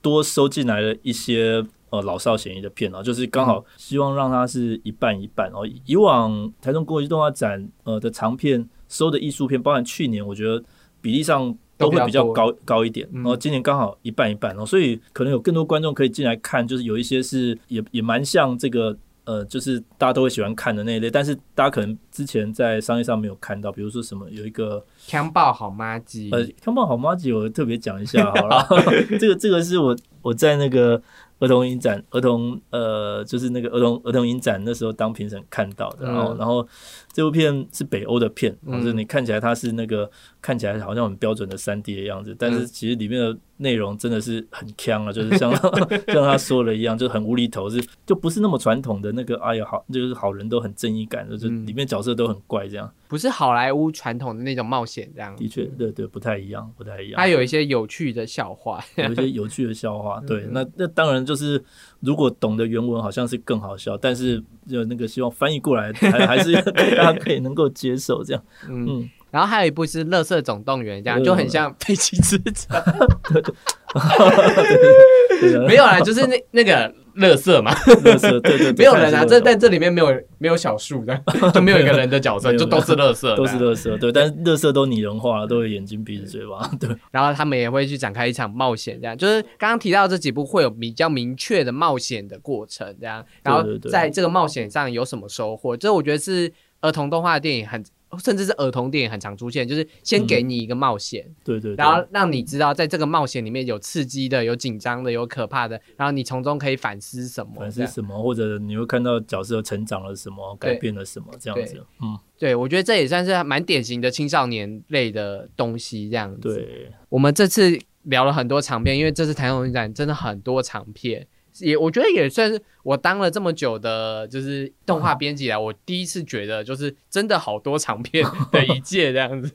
多收进来了一些呃老少咸宜的片啊，就是刚好希望让它是一半一半哦。以往台中国际动画展呃的长片收的艺术片，包含去年我觉得比例上都会比较高高一点，然后今年刚好一半一半哦，所以可能有更多观众可以进来看，就是有一些是也也蛮像这个。呃，就是大家都会喜欢看的那一类，但是大家可能之前在商业上没有看到，比如说什么有一个《枪爆好妈鸡》，呃，《枪爆好妈鸡》我特别讲一下 [laughs] 好了，这个这个是我我在那个儿童影展，儿童呃，就是那个儿童儿童影展那时候当评审看到的，然后然后这部片是北欧的片，就是你看起来它是那个看起来好像很标准的三 D 的样子，但是其实里面的。内容真的是很呛啊，就是像 [laughs] 像他说的一样，就很无厘头，是就不是那么传统的那个。哎呀，好，就是好人都很正义感，就是里面角色都很怪，这样不是好莱坞传统的那种冒险，这样的确，对对，不太一样，不太一样。它有一些有趣的笑话，[laughs] 有一些有趣的笑话。对，那那当然就是如果懂得原文，好像是更好笑，但是就那个希望翻译过来还还是 [laughs] 大家可以能够接受这样，嗯。然后还有一部是《乐色总动员》，这样就很像《飞机之者》。没有啦，就是那那个乐色嘛，乐色对对，[laughs] 没有人啊。这但这里面没有没有小树的，就没有一个人的 [laughs] 角色，就都是乐色，都是乐色。对，但是乐色都拟人化了，都有眼睛、鼻子、嘴巴。[laughs] 对，然后他们也会去展开一场冒险，这样就是刚刚提到这几部会有比较明确的冒险的过程，这样。然后在这个冒险上有什么收获？这我觉得是儿童动画电影很。甚至是儿童电影很常出现，就是先给你一个冒险，对对，然后让你知道在这个冒险里面有刺激的、有紧张的、有可怕的，然后你从中可以反思什么？反思什么？或者你会看到角色成长了什么、改变了什么这样子？嗯，对，我觉得这也算是蛮典型的青少年类的东西这样子。对，我们这次聊了很多长片，因为这次台湾影展真的很多长片。也我觉得也算是我当了这么久的，就是动画编辑来，我第一次觉得就是真的好多长片的一 [laughs] 届这样子。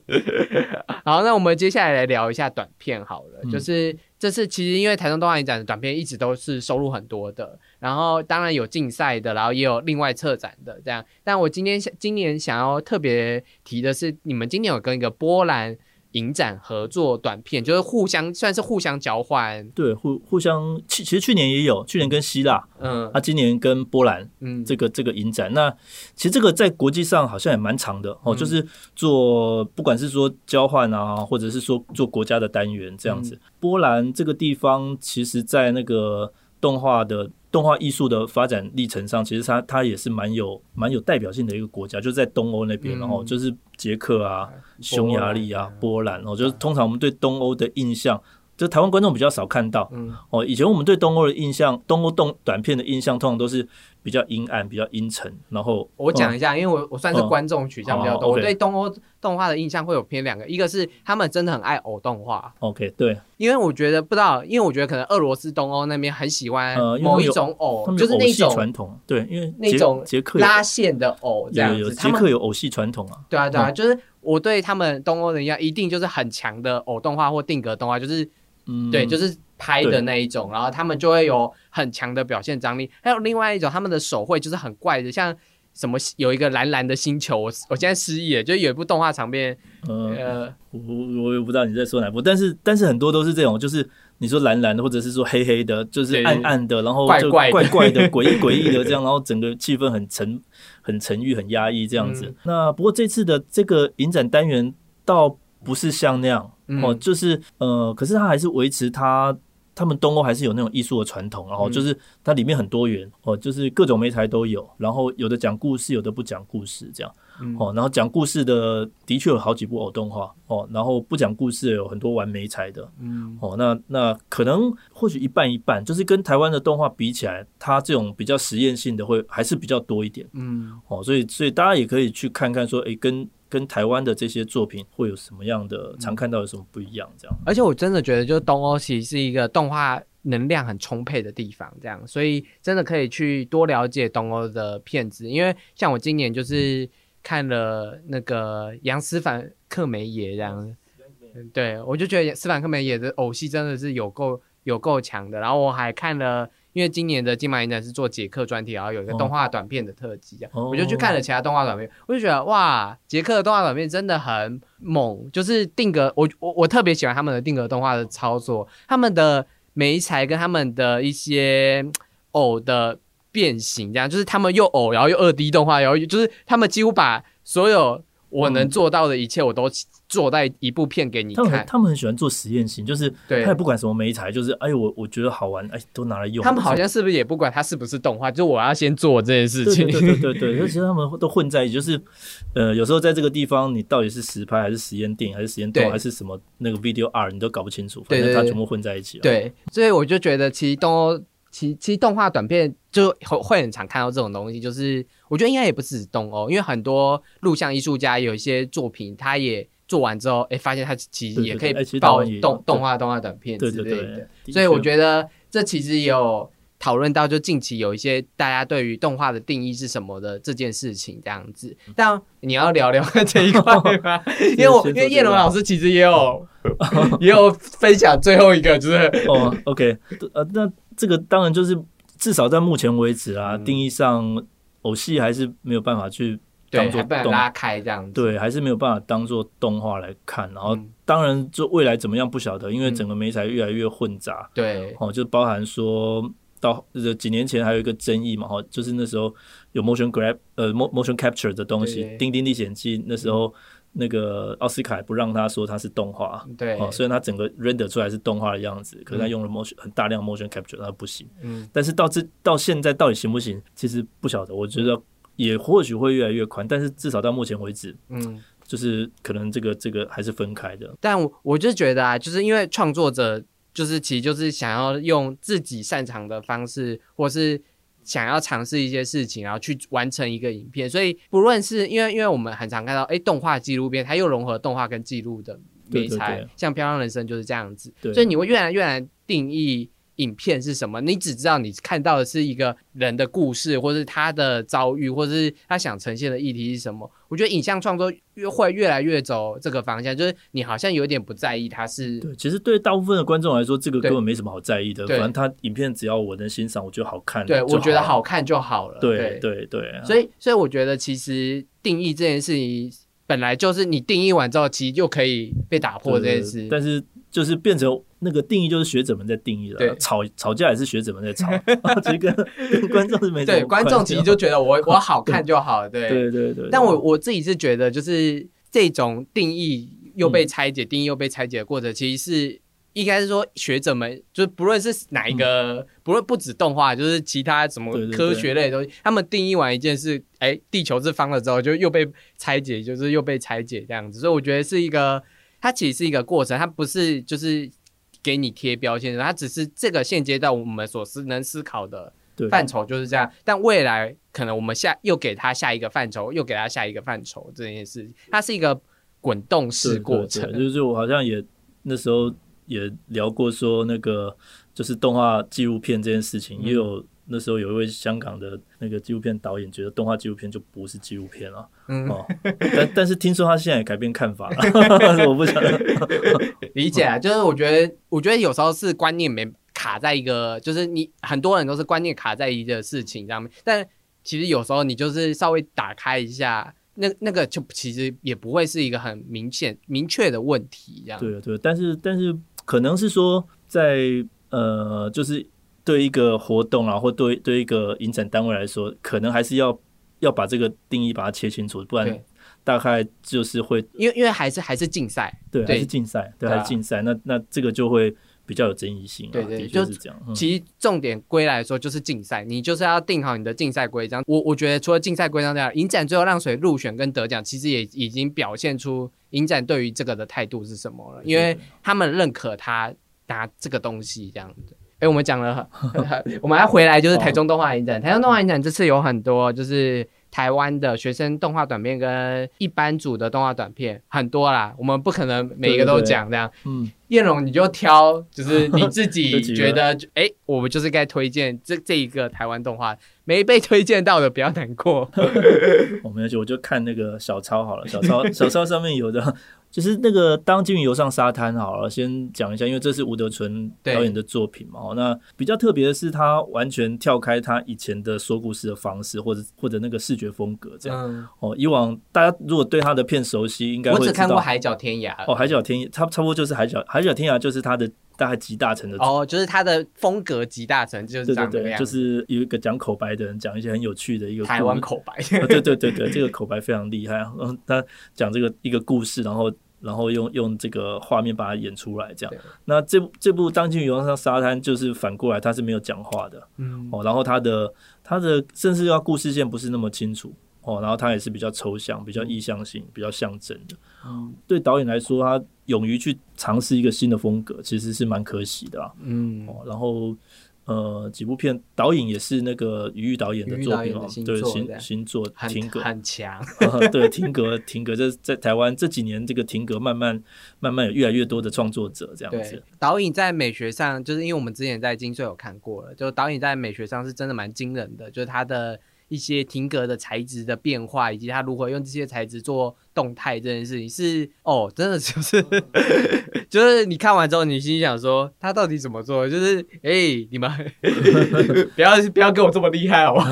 [laughs] 好，那我们接下来来聊一下短片好了。就是这次其实因为台中动画影展的短片一直都是收入很多的，然后当然有竞赛的，然后也有另外策展的这样。但我今天想今年想要特别提的是，你们今年有跟一个波兰。影展合作短片就是互相算是互相交换，对，互互相。其其实去年也有，去年跟希腊，嗯，啊，今年跟波兰，嗯，这个这个影展，那其实这个在国际上好像也蛮长的哦，就是做不管是说交换啊，或者是说做国家的单元这样子。波兰这个地方，其实在那个动画的。动画艺术的发展历程上，其实它它也是蛮有蛮有代表性的一个国家，就在东欧那边，然后就是捷克啊、匈牙利啊、波兰，哦，就是通常我们对东欧的印象。就台湾观众比较少看到，嗯哦，以前我们对东欧的印象，东欧动短片的印象，通常都是比较阴暗、比较阴沉。然后我讲一下，因为我我算是观众取向比较多，我对东欧动画的印象会有偏两个，一个是他们真的很爱偶动画。OK，对，因为我觉得不知道，因为我觉得可能俄罗斯、东欧那边很喜欢某一种偶，就是那种传统，对，因为那种捷克拉线的偶这样子，捷克有偶系传统啊。对啊，对啊，就是我对他们东欧人一样，一定就是很强的偶动画或定格动画，就是。对，就是拍的那一种，然后他们就会有很强的表现张力。还有另外一种，他们的手绘就是很怪的，像什么有一个蓝蓝的星球，我我现在失忆了，就有一部动画长片，呃，我我也不知道你在说哪部，但是但是很多都是这种，就是你说蓝蓝的，或者是说黑黑的，就是暗暗的，然后怪怪怪怪的、[laughs] 诡异诡异的这样，然后整个气氛很沉、很沉郁、很压抑这样子。那不过这次的这个影展单元倒不是像那样。哦，就是呃，可是它还是维持它，他们东欧还是有那种艺术的传统，然后就是它里面很多元哦，就是各种媒材都有，然后有的讲故事，有的不讲故事这样，哦，然后讲故事的的确有好几部偶动画哦，然后不讲故事有很多玩媒材的，嗯，哦，那那可能或许一半一半，就是跟台湾的动画比起来，它这种比较实验性的会还是比较多一点，嗯，哦，所以所以大家也可以去看看说，诶，跟。跟台湾的这些作品会有什么样的常看到有什么不一样？这样，而且我真的觉得，就是东欧其实是一个动画能量很充沛的地方，这样，所以真的可以去多了解东欧的片子。因为像我今年就是看了那个杨思凡克梅耶这样，对我就觉得斯凡克梅耶的偶戏真的是有够有够强的。然后我还看了。因为今年的金马影展是做捷克专题，然后有一个动画短片的特辑，我就去看了其他动画短片，我就觉得哇，捷克的动画短片真的很猛，就是定格，我我我特别喜欢他们的定格动画的操作，他们的眉材跟他们的一些偶的变形，这样就是他们又偶，然后又二 D 动画，然后就是他们几乎把所有我能做到的一切，我都做在一部片给你看。他们很喜欢做实验性，就是他也不管什么美材，就是哎，我我觉得好玩，哎，都拿来用。他们好像是不是也不管它是不是动画，就我要先做这件事情。对对对对，其实 [laughs] 他们都混在一起，就是呃，有时候在这个地方，你到底是实拍还是实验电影，还是实验动，还是什么那个 video R，你都搞不清楚。反正它全部混在一起了。对，所以我就觉得其实动。其其实动画短片就会会很常看到这种东西，就是我觉得应该也不是动哦，因为很多录像艺术家有一些作品，他也做完之后，哎，发现他其实也可以报动动画动画短片之类的，所以我觉得这其实有讨论到，就近期有一些大家对于动画的定义是什么的这件事情这样子。但你要聊聊这一块吗？[laughs] 因为我因为叶龙老师其实也有 [laughs] 也有分享最后一个，就是哦，OK，呃，那。这个当然就是至少在目前为止啊，定义上偶戏还是没有办法去当做动拉开这样子，对，还是没有办法当做动画来看。然后当然就未来怎么样不晓得，因为整个媒材越来越混杂，对，哦，就包含说到这几年前还有一个争议嘛，哈，就是那时候有 motion grab 呃 motion capture 的东西，《丁丁历险记》那时候。那个奥斯卡不让他说他是动画，对，哦，虽然他整个 render 出来是动画的样子，可是他用了 motion 很大量 motion capture，他不行。嗯，但是到这到现在到底行不行，其实不晓得。我觉得也或许会越来越宽，但是至少到目前为止，嗯，就是可能这个这个还是分开的。但我我就觉得啊，就是因为创作者就是其实就是想要用自己擅长的方式，或是。想要尝试一些事情，然后去完成一个影片，所以不论是因为，因为我们很常看到，哎，动画纪录片，它又融合动画跟记录的美材，像《漂亮人生》就是这样子，所以你会越来越难定义。影片是什么？你只知道你看到的是一个人的故事，或是他的遭遇，或者是他想呈现的议题是什么？我觉得影像创作越会越来越走这个方向，就是你好像有点不在意他是。对，其实对大部分的观众来说，这个根本没什么好在意的。反正他影片只要我能欣赏，我觉得好看，对我觉得好看就好了。对对对。所以所以我觉得其实定义这件事情本来就是你定义完之后，其实就可以被打破这件事。但是就是变成。那个定义就是学者们在定义了，吵吵架也是学者们在吵，[laughs] [laughs] 其实跟跟观众是没 [laughs] 对观众其实就觉得我我好看就好，对对对对。但我我自己是觉得，就是这种定义又被拆解，定义又被拆解的过程，其实是应该是说学者们，就是不论是哪一个，不论不止动画，就是其他什么科学类的东西，他们定义完一件事，哎，地球是方了之后，就又被拆解，就是又被拆解这样子。所以我觉得是一个，它其实是一个过程，它不是就是。给你贴标签，它只是这个现阶段我们所思能思考的范畴就是这样。但未来可能我们下又给它下一个范畴，又给它下一个范畴，这件事情它是一个滚动式过程。就是我好像也那时候也聊过说，那个就是动画纪录片这件事情，也有。那时候有一位香港的那个纪录片导演，觉得动画纪录片就不是纪录片了。哦，但但是听说他现在也改变看法了。[laughs] 我不想 [laughs] 理解啊，就是我觉得，我觉得有时候是观念没卡在一个，就是你很多人都是观念卡在一个事情上面，但其实有时候你就是稍微打开一下，那那个就其实也不会是一个很明显明确的问题，这样。对对，但是但是可能是说在呃，就是。对一个活动啊，或对对一个影展单位来说，可能还是要要把这个定义把它切清楚，不然大概就是会因为因为还是还是竞赛，对，还是竞赛，对，还是竞赛，那那这个就会比较有争议性。对对，就是这样。其实重点归来说就是竞赛，你就是要定好你的竞赛规章。我我觉得除了竞赛规章这样，影展最后让谁入选跟得奖，其实也已经表现出影展对于这个的态度是什么了，因为他们认可他拿这个东西这样子。哎，我们讲了，[laughs] 我们要回来就是台中动画影展。台中动画影展这次有很多，就是台湾的学生动画短片跟一般组的动画短片很多啦。我们不可能每一个都讲这样。嗯，燕荣你就挑，就是你自己觉得，[laughs] 哎，我们就是该推荐这这一个台湾动画，没被推荐到的不要难过。我 [laughs] 没有就我就看那个小抄好了，小抄小抄上面有的。就是那个当金鱼游上沙滩好了，先讲一下，因为这是吴德纯导演的作品嘛。那比较特别的是，他完全跳开他以前的说故事的方式，或者或者那个视觉风格这样。哦，以往大家如果对他的片熟悉，应该我只看过《海角天涯》。哦，《海角天》涯差不多就是《海角海角天涯》，就是他的大概集大成的哦，就是他的风格集大成，就是这样对，就是有一个讲口白的人讲一些很有趣的一个台湾口白，对对对对，这个口白非常厉害，嗯，他讲这个一个故事，然后然后用用这个画面把它演出来，这样。那这部这部《当今游上沙滩》就是反过来，他是没有讲话的，嗯，哦，然后他的他的甚至要故事线不是那么清楚。哦，然后他也是比较抽象、比较意象性、比较象征的。嗯，对导演来说，他勇于去尝试一个新的风格，其实是蛮可喜的啊。嗯，哦，然后呃，几部片导演也是那个余玉导演的作品哦，[laughs] 对，新新作《停格》很强。对，《停格》《停格》这在台湾这几年，这个《停格》慢慢慢慢有越来越多的创作者这样子。导演在美学上，就是因为我们之前在金穗有看过了，就导演在美学上是真的蛮惊人的，就是他的。一些停格的材质的变化，以及他如何用这些材质做动态这件事情，是哦，真的就是 [laughs] 就是你看完之后，你心想说他到底怎么做？就是哎，你们 [laughs] [laughs] 不要不要跟我这么厉害好吗？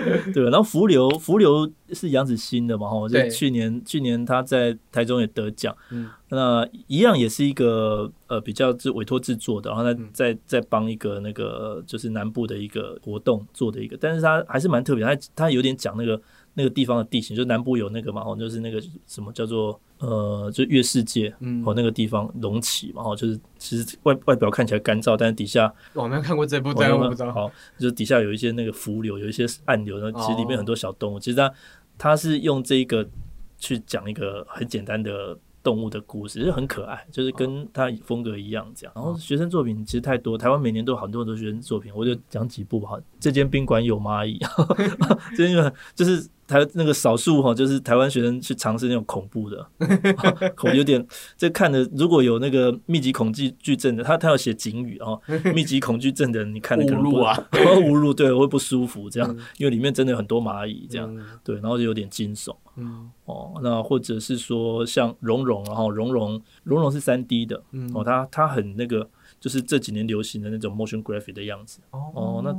[laughs] 对，然后浮流浮流是杨子欣的嘛？哈，就去年去年他在台中也得奖。嗯。那一样也是一个呃比较是委托制作的，然后他再再帮一个那个就是南部的一个活动做的一个，但是他还是蛮特别，他他有点讲那个那个地方的地形，就南部有那个嘛，哦，就是那个什么叫做呃，就月世界，嗯，哦，那个地方隆起嘛，哦，就是其实外外表看起来干燥，但是底下我没有看过这部，对，我不知道，好，就是底下有一些那个浮流，有一些暗流，然后其实里面很多小动物，其实它它是用这个去讲一个很简单的。动物的故事就很可爱，就是跟他风格一样这样。然后学生作品其实太多，台湾每年都有很多很多学生作品，我就讲几部吧。这间宾馆有蚂蚁，[laughs] 这间就是。台那个少数哈，就是台湾学生去尝试那种恐怖的，恐 [laughs] 有点这看的，如果有那个密集恐惧惧症的，他他要写警语哦，[laughs] 密集恐惧症的人，你看的可能不啊，无路对会不舒服这样，因为里面真的很多蚂蚁这样，对，然后就有点惊悚，嗯，哦，那或者是说像蓉蓉，然后蓉蓉蓉蓉是三 D 的，哦，他他很那个，就是这几年流行的那种 motion graphic 的样子，哦，那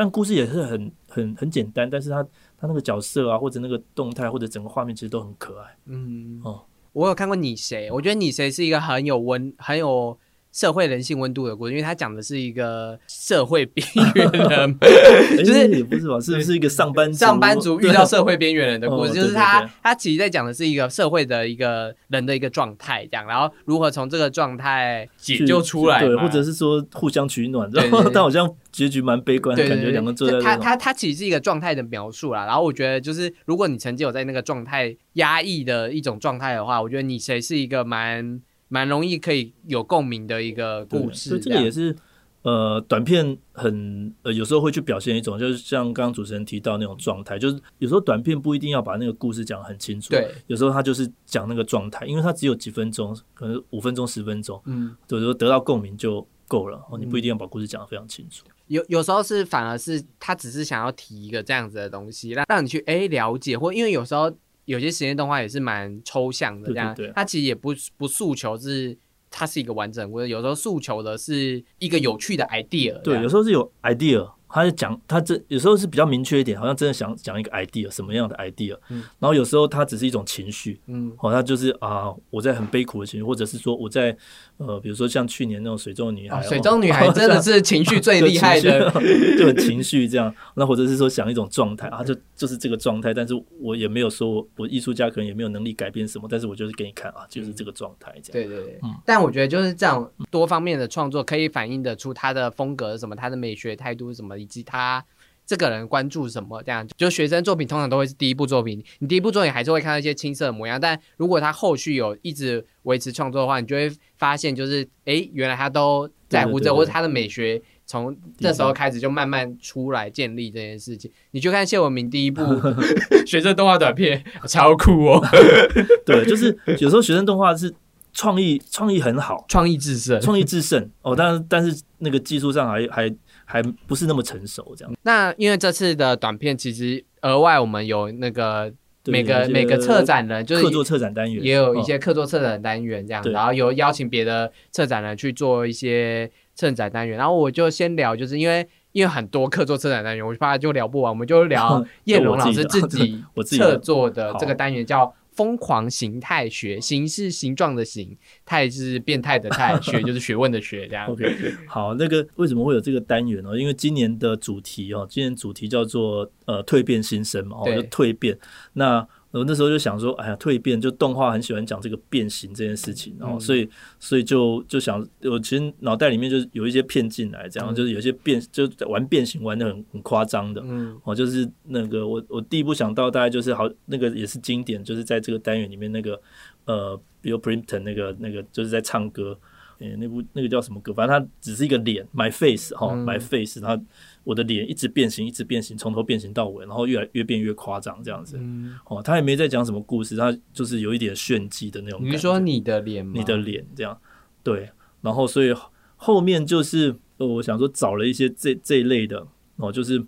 但故事也是很很很简单，但是他。他那个角色啊，或者那个动态，或者整个画面，其实都很可爱。嗯，哦，我有看过你谁，我觉得你谁是一个很有温、很有。社会人性温度的故事，因为他讲的是一个社会边缘人，[laughs] [laughs] 就是也不是吧，是不是一个上班上班族遇到社会边缘人的 [laughs] 故事？就是他他其实在讲的是一个社会的一个人的一个状态，这样，然后如何从这个状态解救出来，对，或者是说互相取暖，然后但好像结局蛮悲观，感觉两个坐在他他他其实是一个状态的描述啦。然后我觉得，就是如果你曾经有在那个状态压抑的一种状态的话，我觉得你谁是一个蛮。蛮容易可以有共鸣的一个故事，这个也是呃短片很呃有时候会去表现一种，就是像刚刚主持人提到那种状态，就是有时候短片不一定要把那个故事讲很清楚，对，有时候他就是讲那个状态，因为他只有几分钟，可能五分钟十分钟，嗯，有时候得到共鸣就够了，哦，你不一定要把故事讲的非常清楚，有有时候是反而是他只是想要提一个这样子的东西，让让你去哎了解，或因为有时候。有些实验动画也是蛮抽象的，这样，它其实也不不诉求是它是一个完整或者，有时候诉求的是一个有趣的 idea，对，有时候是有 idea。他就讲，他这有时候是比较明确一点，好像真的想讲一个 idea，什么样的 idea。嗯。然后有时候他只是一种情绪，嗯，好，他就是啊，我在很悲苦的情绪，或者是说我在呃，比如说像去年那种水中女孩，水中女孩 [laughs] 真的是情绪最厉害的，[laughs] 就很情绪这样。那或者是说想一种状态啊，就就是这个状态，但是我也没有说我艺术家可能也没有能力改变什么，但是我就是给你看啊，就是这个状态这样。对对对。嗯。但我觉得就是这样多方面的创作可以反映得出他的风格是什么，他的美学态度是什么。以及他这个人关注什么，这样就学生作品通常都会是第一部作品，你第一部作品还是会看到一些青涩的模样，但如果他后续有一直维持创作的话，你就会发现就是哎，原来他都在乎这，或者他的美学从这时候开始就慢慢出来建立这件事情。你就看谢文明第一部 [laughs] 学生动画短片，超酷哦！[laughs] 对，就是有时候学生动画是创意创意很好，创意制胜，创意制胜哦，但是但是那个技术上还还。还不是那么成熟，这样。那因为这次的短片，其实额外我们有那个每个每个策展人，就是客座策展单元，也有一些客座策展单元这样。然后有邀请别的策展人去做一些策展单元。然后我就先聊，就是因为因为很多客座策展单元，我怕就聊不完，我们就聊 [laughs] 叶龙老师自己策作的这个单元，叫疯狂形态学，形是形状的形，态是变态的态，学就是学问的学，这样。[laughs] OK，好，那个为什么会有这个单元呢？因为今年的主题哦，今年主题叫做呃蜕变新生嘛，哦，就蜕变。那我那时候就想说，哎呀，蜕变就动画很喜欢讲这个变形这件事情，然后所以所以就就想，我其实脑袋里面就是有一些片进来，这样就是有些变就玩变形玩的很很夸张的，嗯，哦，就是那个我我第一步想到大概就是好那个也是经典，就是在这个单元里面那个呃，Bill Printon 那个那个就是在唱歌。诶，那部那个叫什么歌？反正它只是一个脸，My Face 哈，My Face，它我的脸一直变形，一直变形，从头变形到尾，然后越来越变越夸张这样子。哦，他也没在讲什么故事，他就是有一点炫技的那种。你是说你的脸吗？你的脸这样，对。然后所以后面就是我想说找了一些这这一类的哦，就是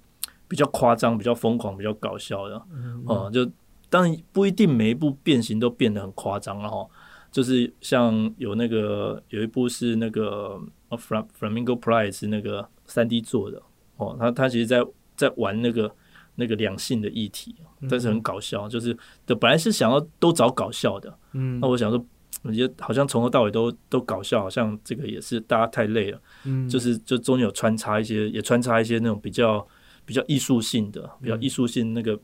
比较夸张、比较疯狂、比较搞笑的哦。就当然不一定每一部变形都变得很夸张了哈。就是像有那个有一部是那个《Flam Flamingo Pride》是那个三 D 做的哦，他他其实在在玩那个那个两性的议题，但是很搞笑，就是的本来是想要都找搞笑的，嗯，那我想说，我觉得好像从头到尾都都搞笑，好像这个也是大家太累了，嗯，就是就中间有穿插一些，也穿插一些那种比较比较艺术性的，比较艺术性那个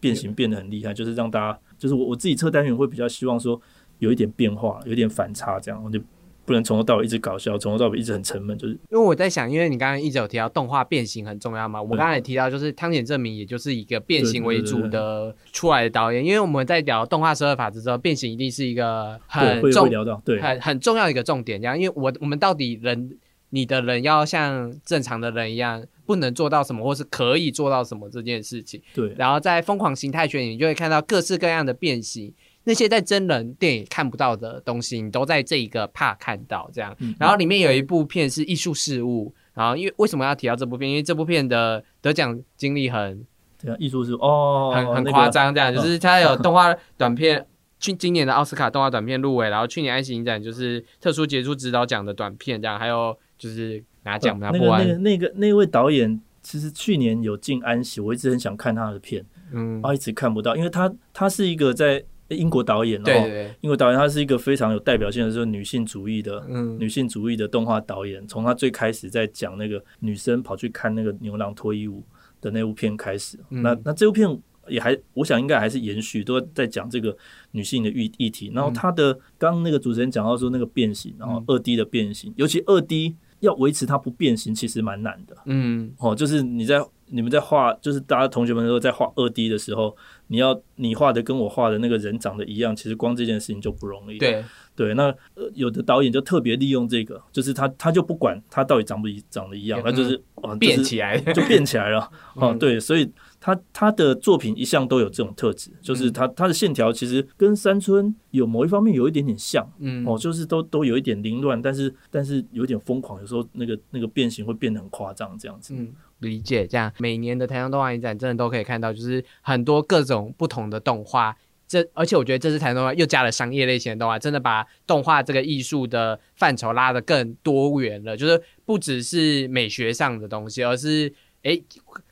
变形变得很厉害，就是让大家，就是我我自己测单元会比较希望说。有一点变化，有点反差，这样我就不能从头到尾一直搞笑，从头到尾一直很沉闷。就是因为我在想，因为你刚刚一直有提到动画变形很重要嘛，我刚才也提到，就是汤浅证明，也就是一个变形为主的出来的导演。因为我们在聊动画十二法则之后，变形一定是一个很重聊到对很很重要的一个重点。这样，因为我我们到底人你的人要像正常的人一样，不能做到什么，或是可以做到什么这件事情。对，然后在疯狂形态学，你就会看到各式各样的变形。那些在真人电影看不到的东西，你都在这一个怕看到这样。然后里面有一部片是艺术事物，然后因为为什么要提到这部片？因为这部片的得奖经历很对啊，艺术是哦，很很夸张，这样就是它有动画短片，去今年的奥斯卡动画短片入围，然后去年爱情影展就是特殊杰出指导奖的短片这样，还有就是拿奖拿不完。那个那个那位导演其实去年有进安息，我一直很想看他的片，嗯，然后一直看不到，因为他他是一个在。英国导演，对对，英国导演，他是一个非常有代表性的，就是女性主义的，嗯，女性主义的动画导演。从他最开始在讲那个女生跑去看那个牛郎脱衣舞的那部片开始，那那这部片也还，我想应该还是延续，都在讲这个女性的议议题。然后他的刚刚那个主持人讲到说那个变形，然后二 D 的变形，尤其二 D 要维持它不变形，其实蛮难的，嗯，哦，就是你在。你们在画，就是大家同学们都在画二 D 的时候，你要你画的跟我画的那个人长得一样，其实光这件事情就不容易。对对，那有的导演就特别利用这个，就是他他就不管他到底长不长得一样，他就是变起来 [laughs] 就变起来了。[laughs] 哦，对，所以他他的作品一向都有这种特质，就是他他的线条其实跟山村有某一方面有一点点像，嗯，哦，就是都都有一点凌乱，但是但是有点疯狂，有时候那个那个变形会变得很夸张，这样子。嗯。理解这样，每年的台中动画影展真的都可以看到，就是很多各种不同的动画。这而且我觉得这次台中动画又加了商业类型的动画，真的把动画这个艺术的范畴拉得更多元了。就是不只是美学上的东西，而是诶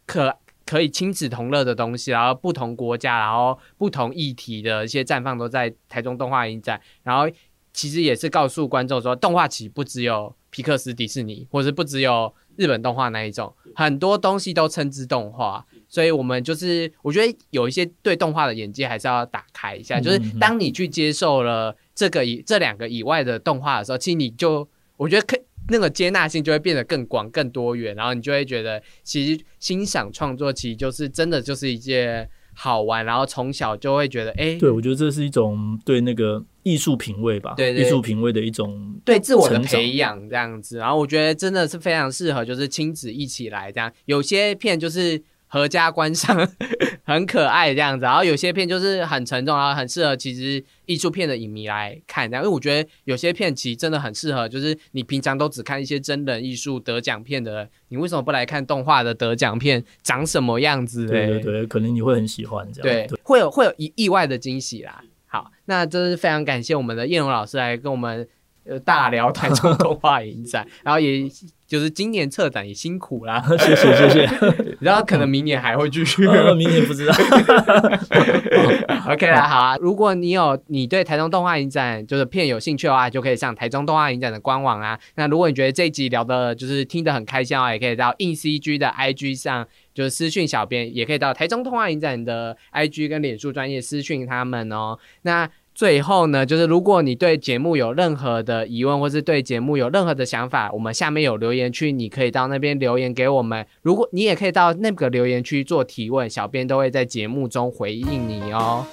可可以亲子同乐的东西，然后不同国家，然后不同议题的一些绽放都在台中动画影展。然后其实也是告诉观众说，动画其实不只有皮克斯、迪士尼，或者不只有。日本动画那一种，很多东西都称之动画，所以我们就是我觉得有一些对动画的眼界还是要打开一下。就是当你去接受了这个以这两个以外的动画的时候，其实你就我觉得可那个接纳性就会变得更广、更多元，然后你就会觉得其实欣赏创作其实就是真的就是一件。好玩，然后从小就会觉得，哎，对我觉得这是一种对那个艺术品味吧，对艺术品味的一种对自我的培养这样子。然后我觉得真的是非常适合，就是亲子一起来这样。有些片就是。合家观赏 [laughs] 很可爱这样子，然后有些片就是很沉重，然后很适合其实艺术片的影迷来看。这样，因为我觉得有些片其实真的很适合，就是你平常都只看一些真人艺术得奖片的，你为什么不来看动画的得奖片长什么样子？对对对，可能你会很喜欢这样。对，会有会有意意外的惊喜啦。好，那真是非常感谢我们的叶龙老师来跟我们呃大聊台中 [laughs] 动画影展，然后也就是今年策展也辛苦啦，[laughs] 谢谢谢谢，然后可能明年还会继续，明年不知道。[laughs] OK 啦，好啊，如果你有你对台中动画影展就是片有兴趣的话，就可以上台中动画影展的官网啊。那如果你觉得这一集聊的就是听得很开心啊，也可以到硬 CG 的 IG 上。就是私讯小编，也可以到台中通话影展的 IG 跟脸书专业私讯他们哦。那最后呢，就是如果你对节目有任何的疑问，或是对节目有任何的想法，我们下面有留言区，你可以到那边留言给我们。如果你也可以到那个留言区做提问，小编都会在节目中回应你哦。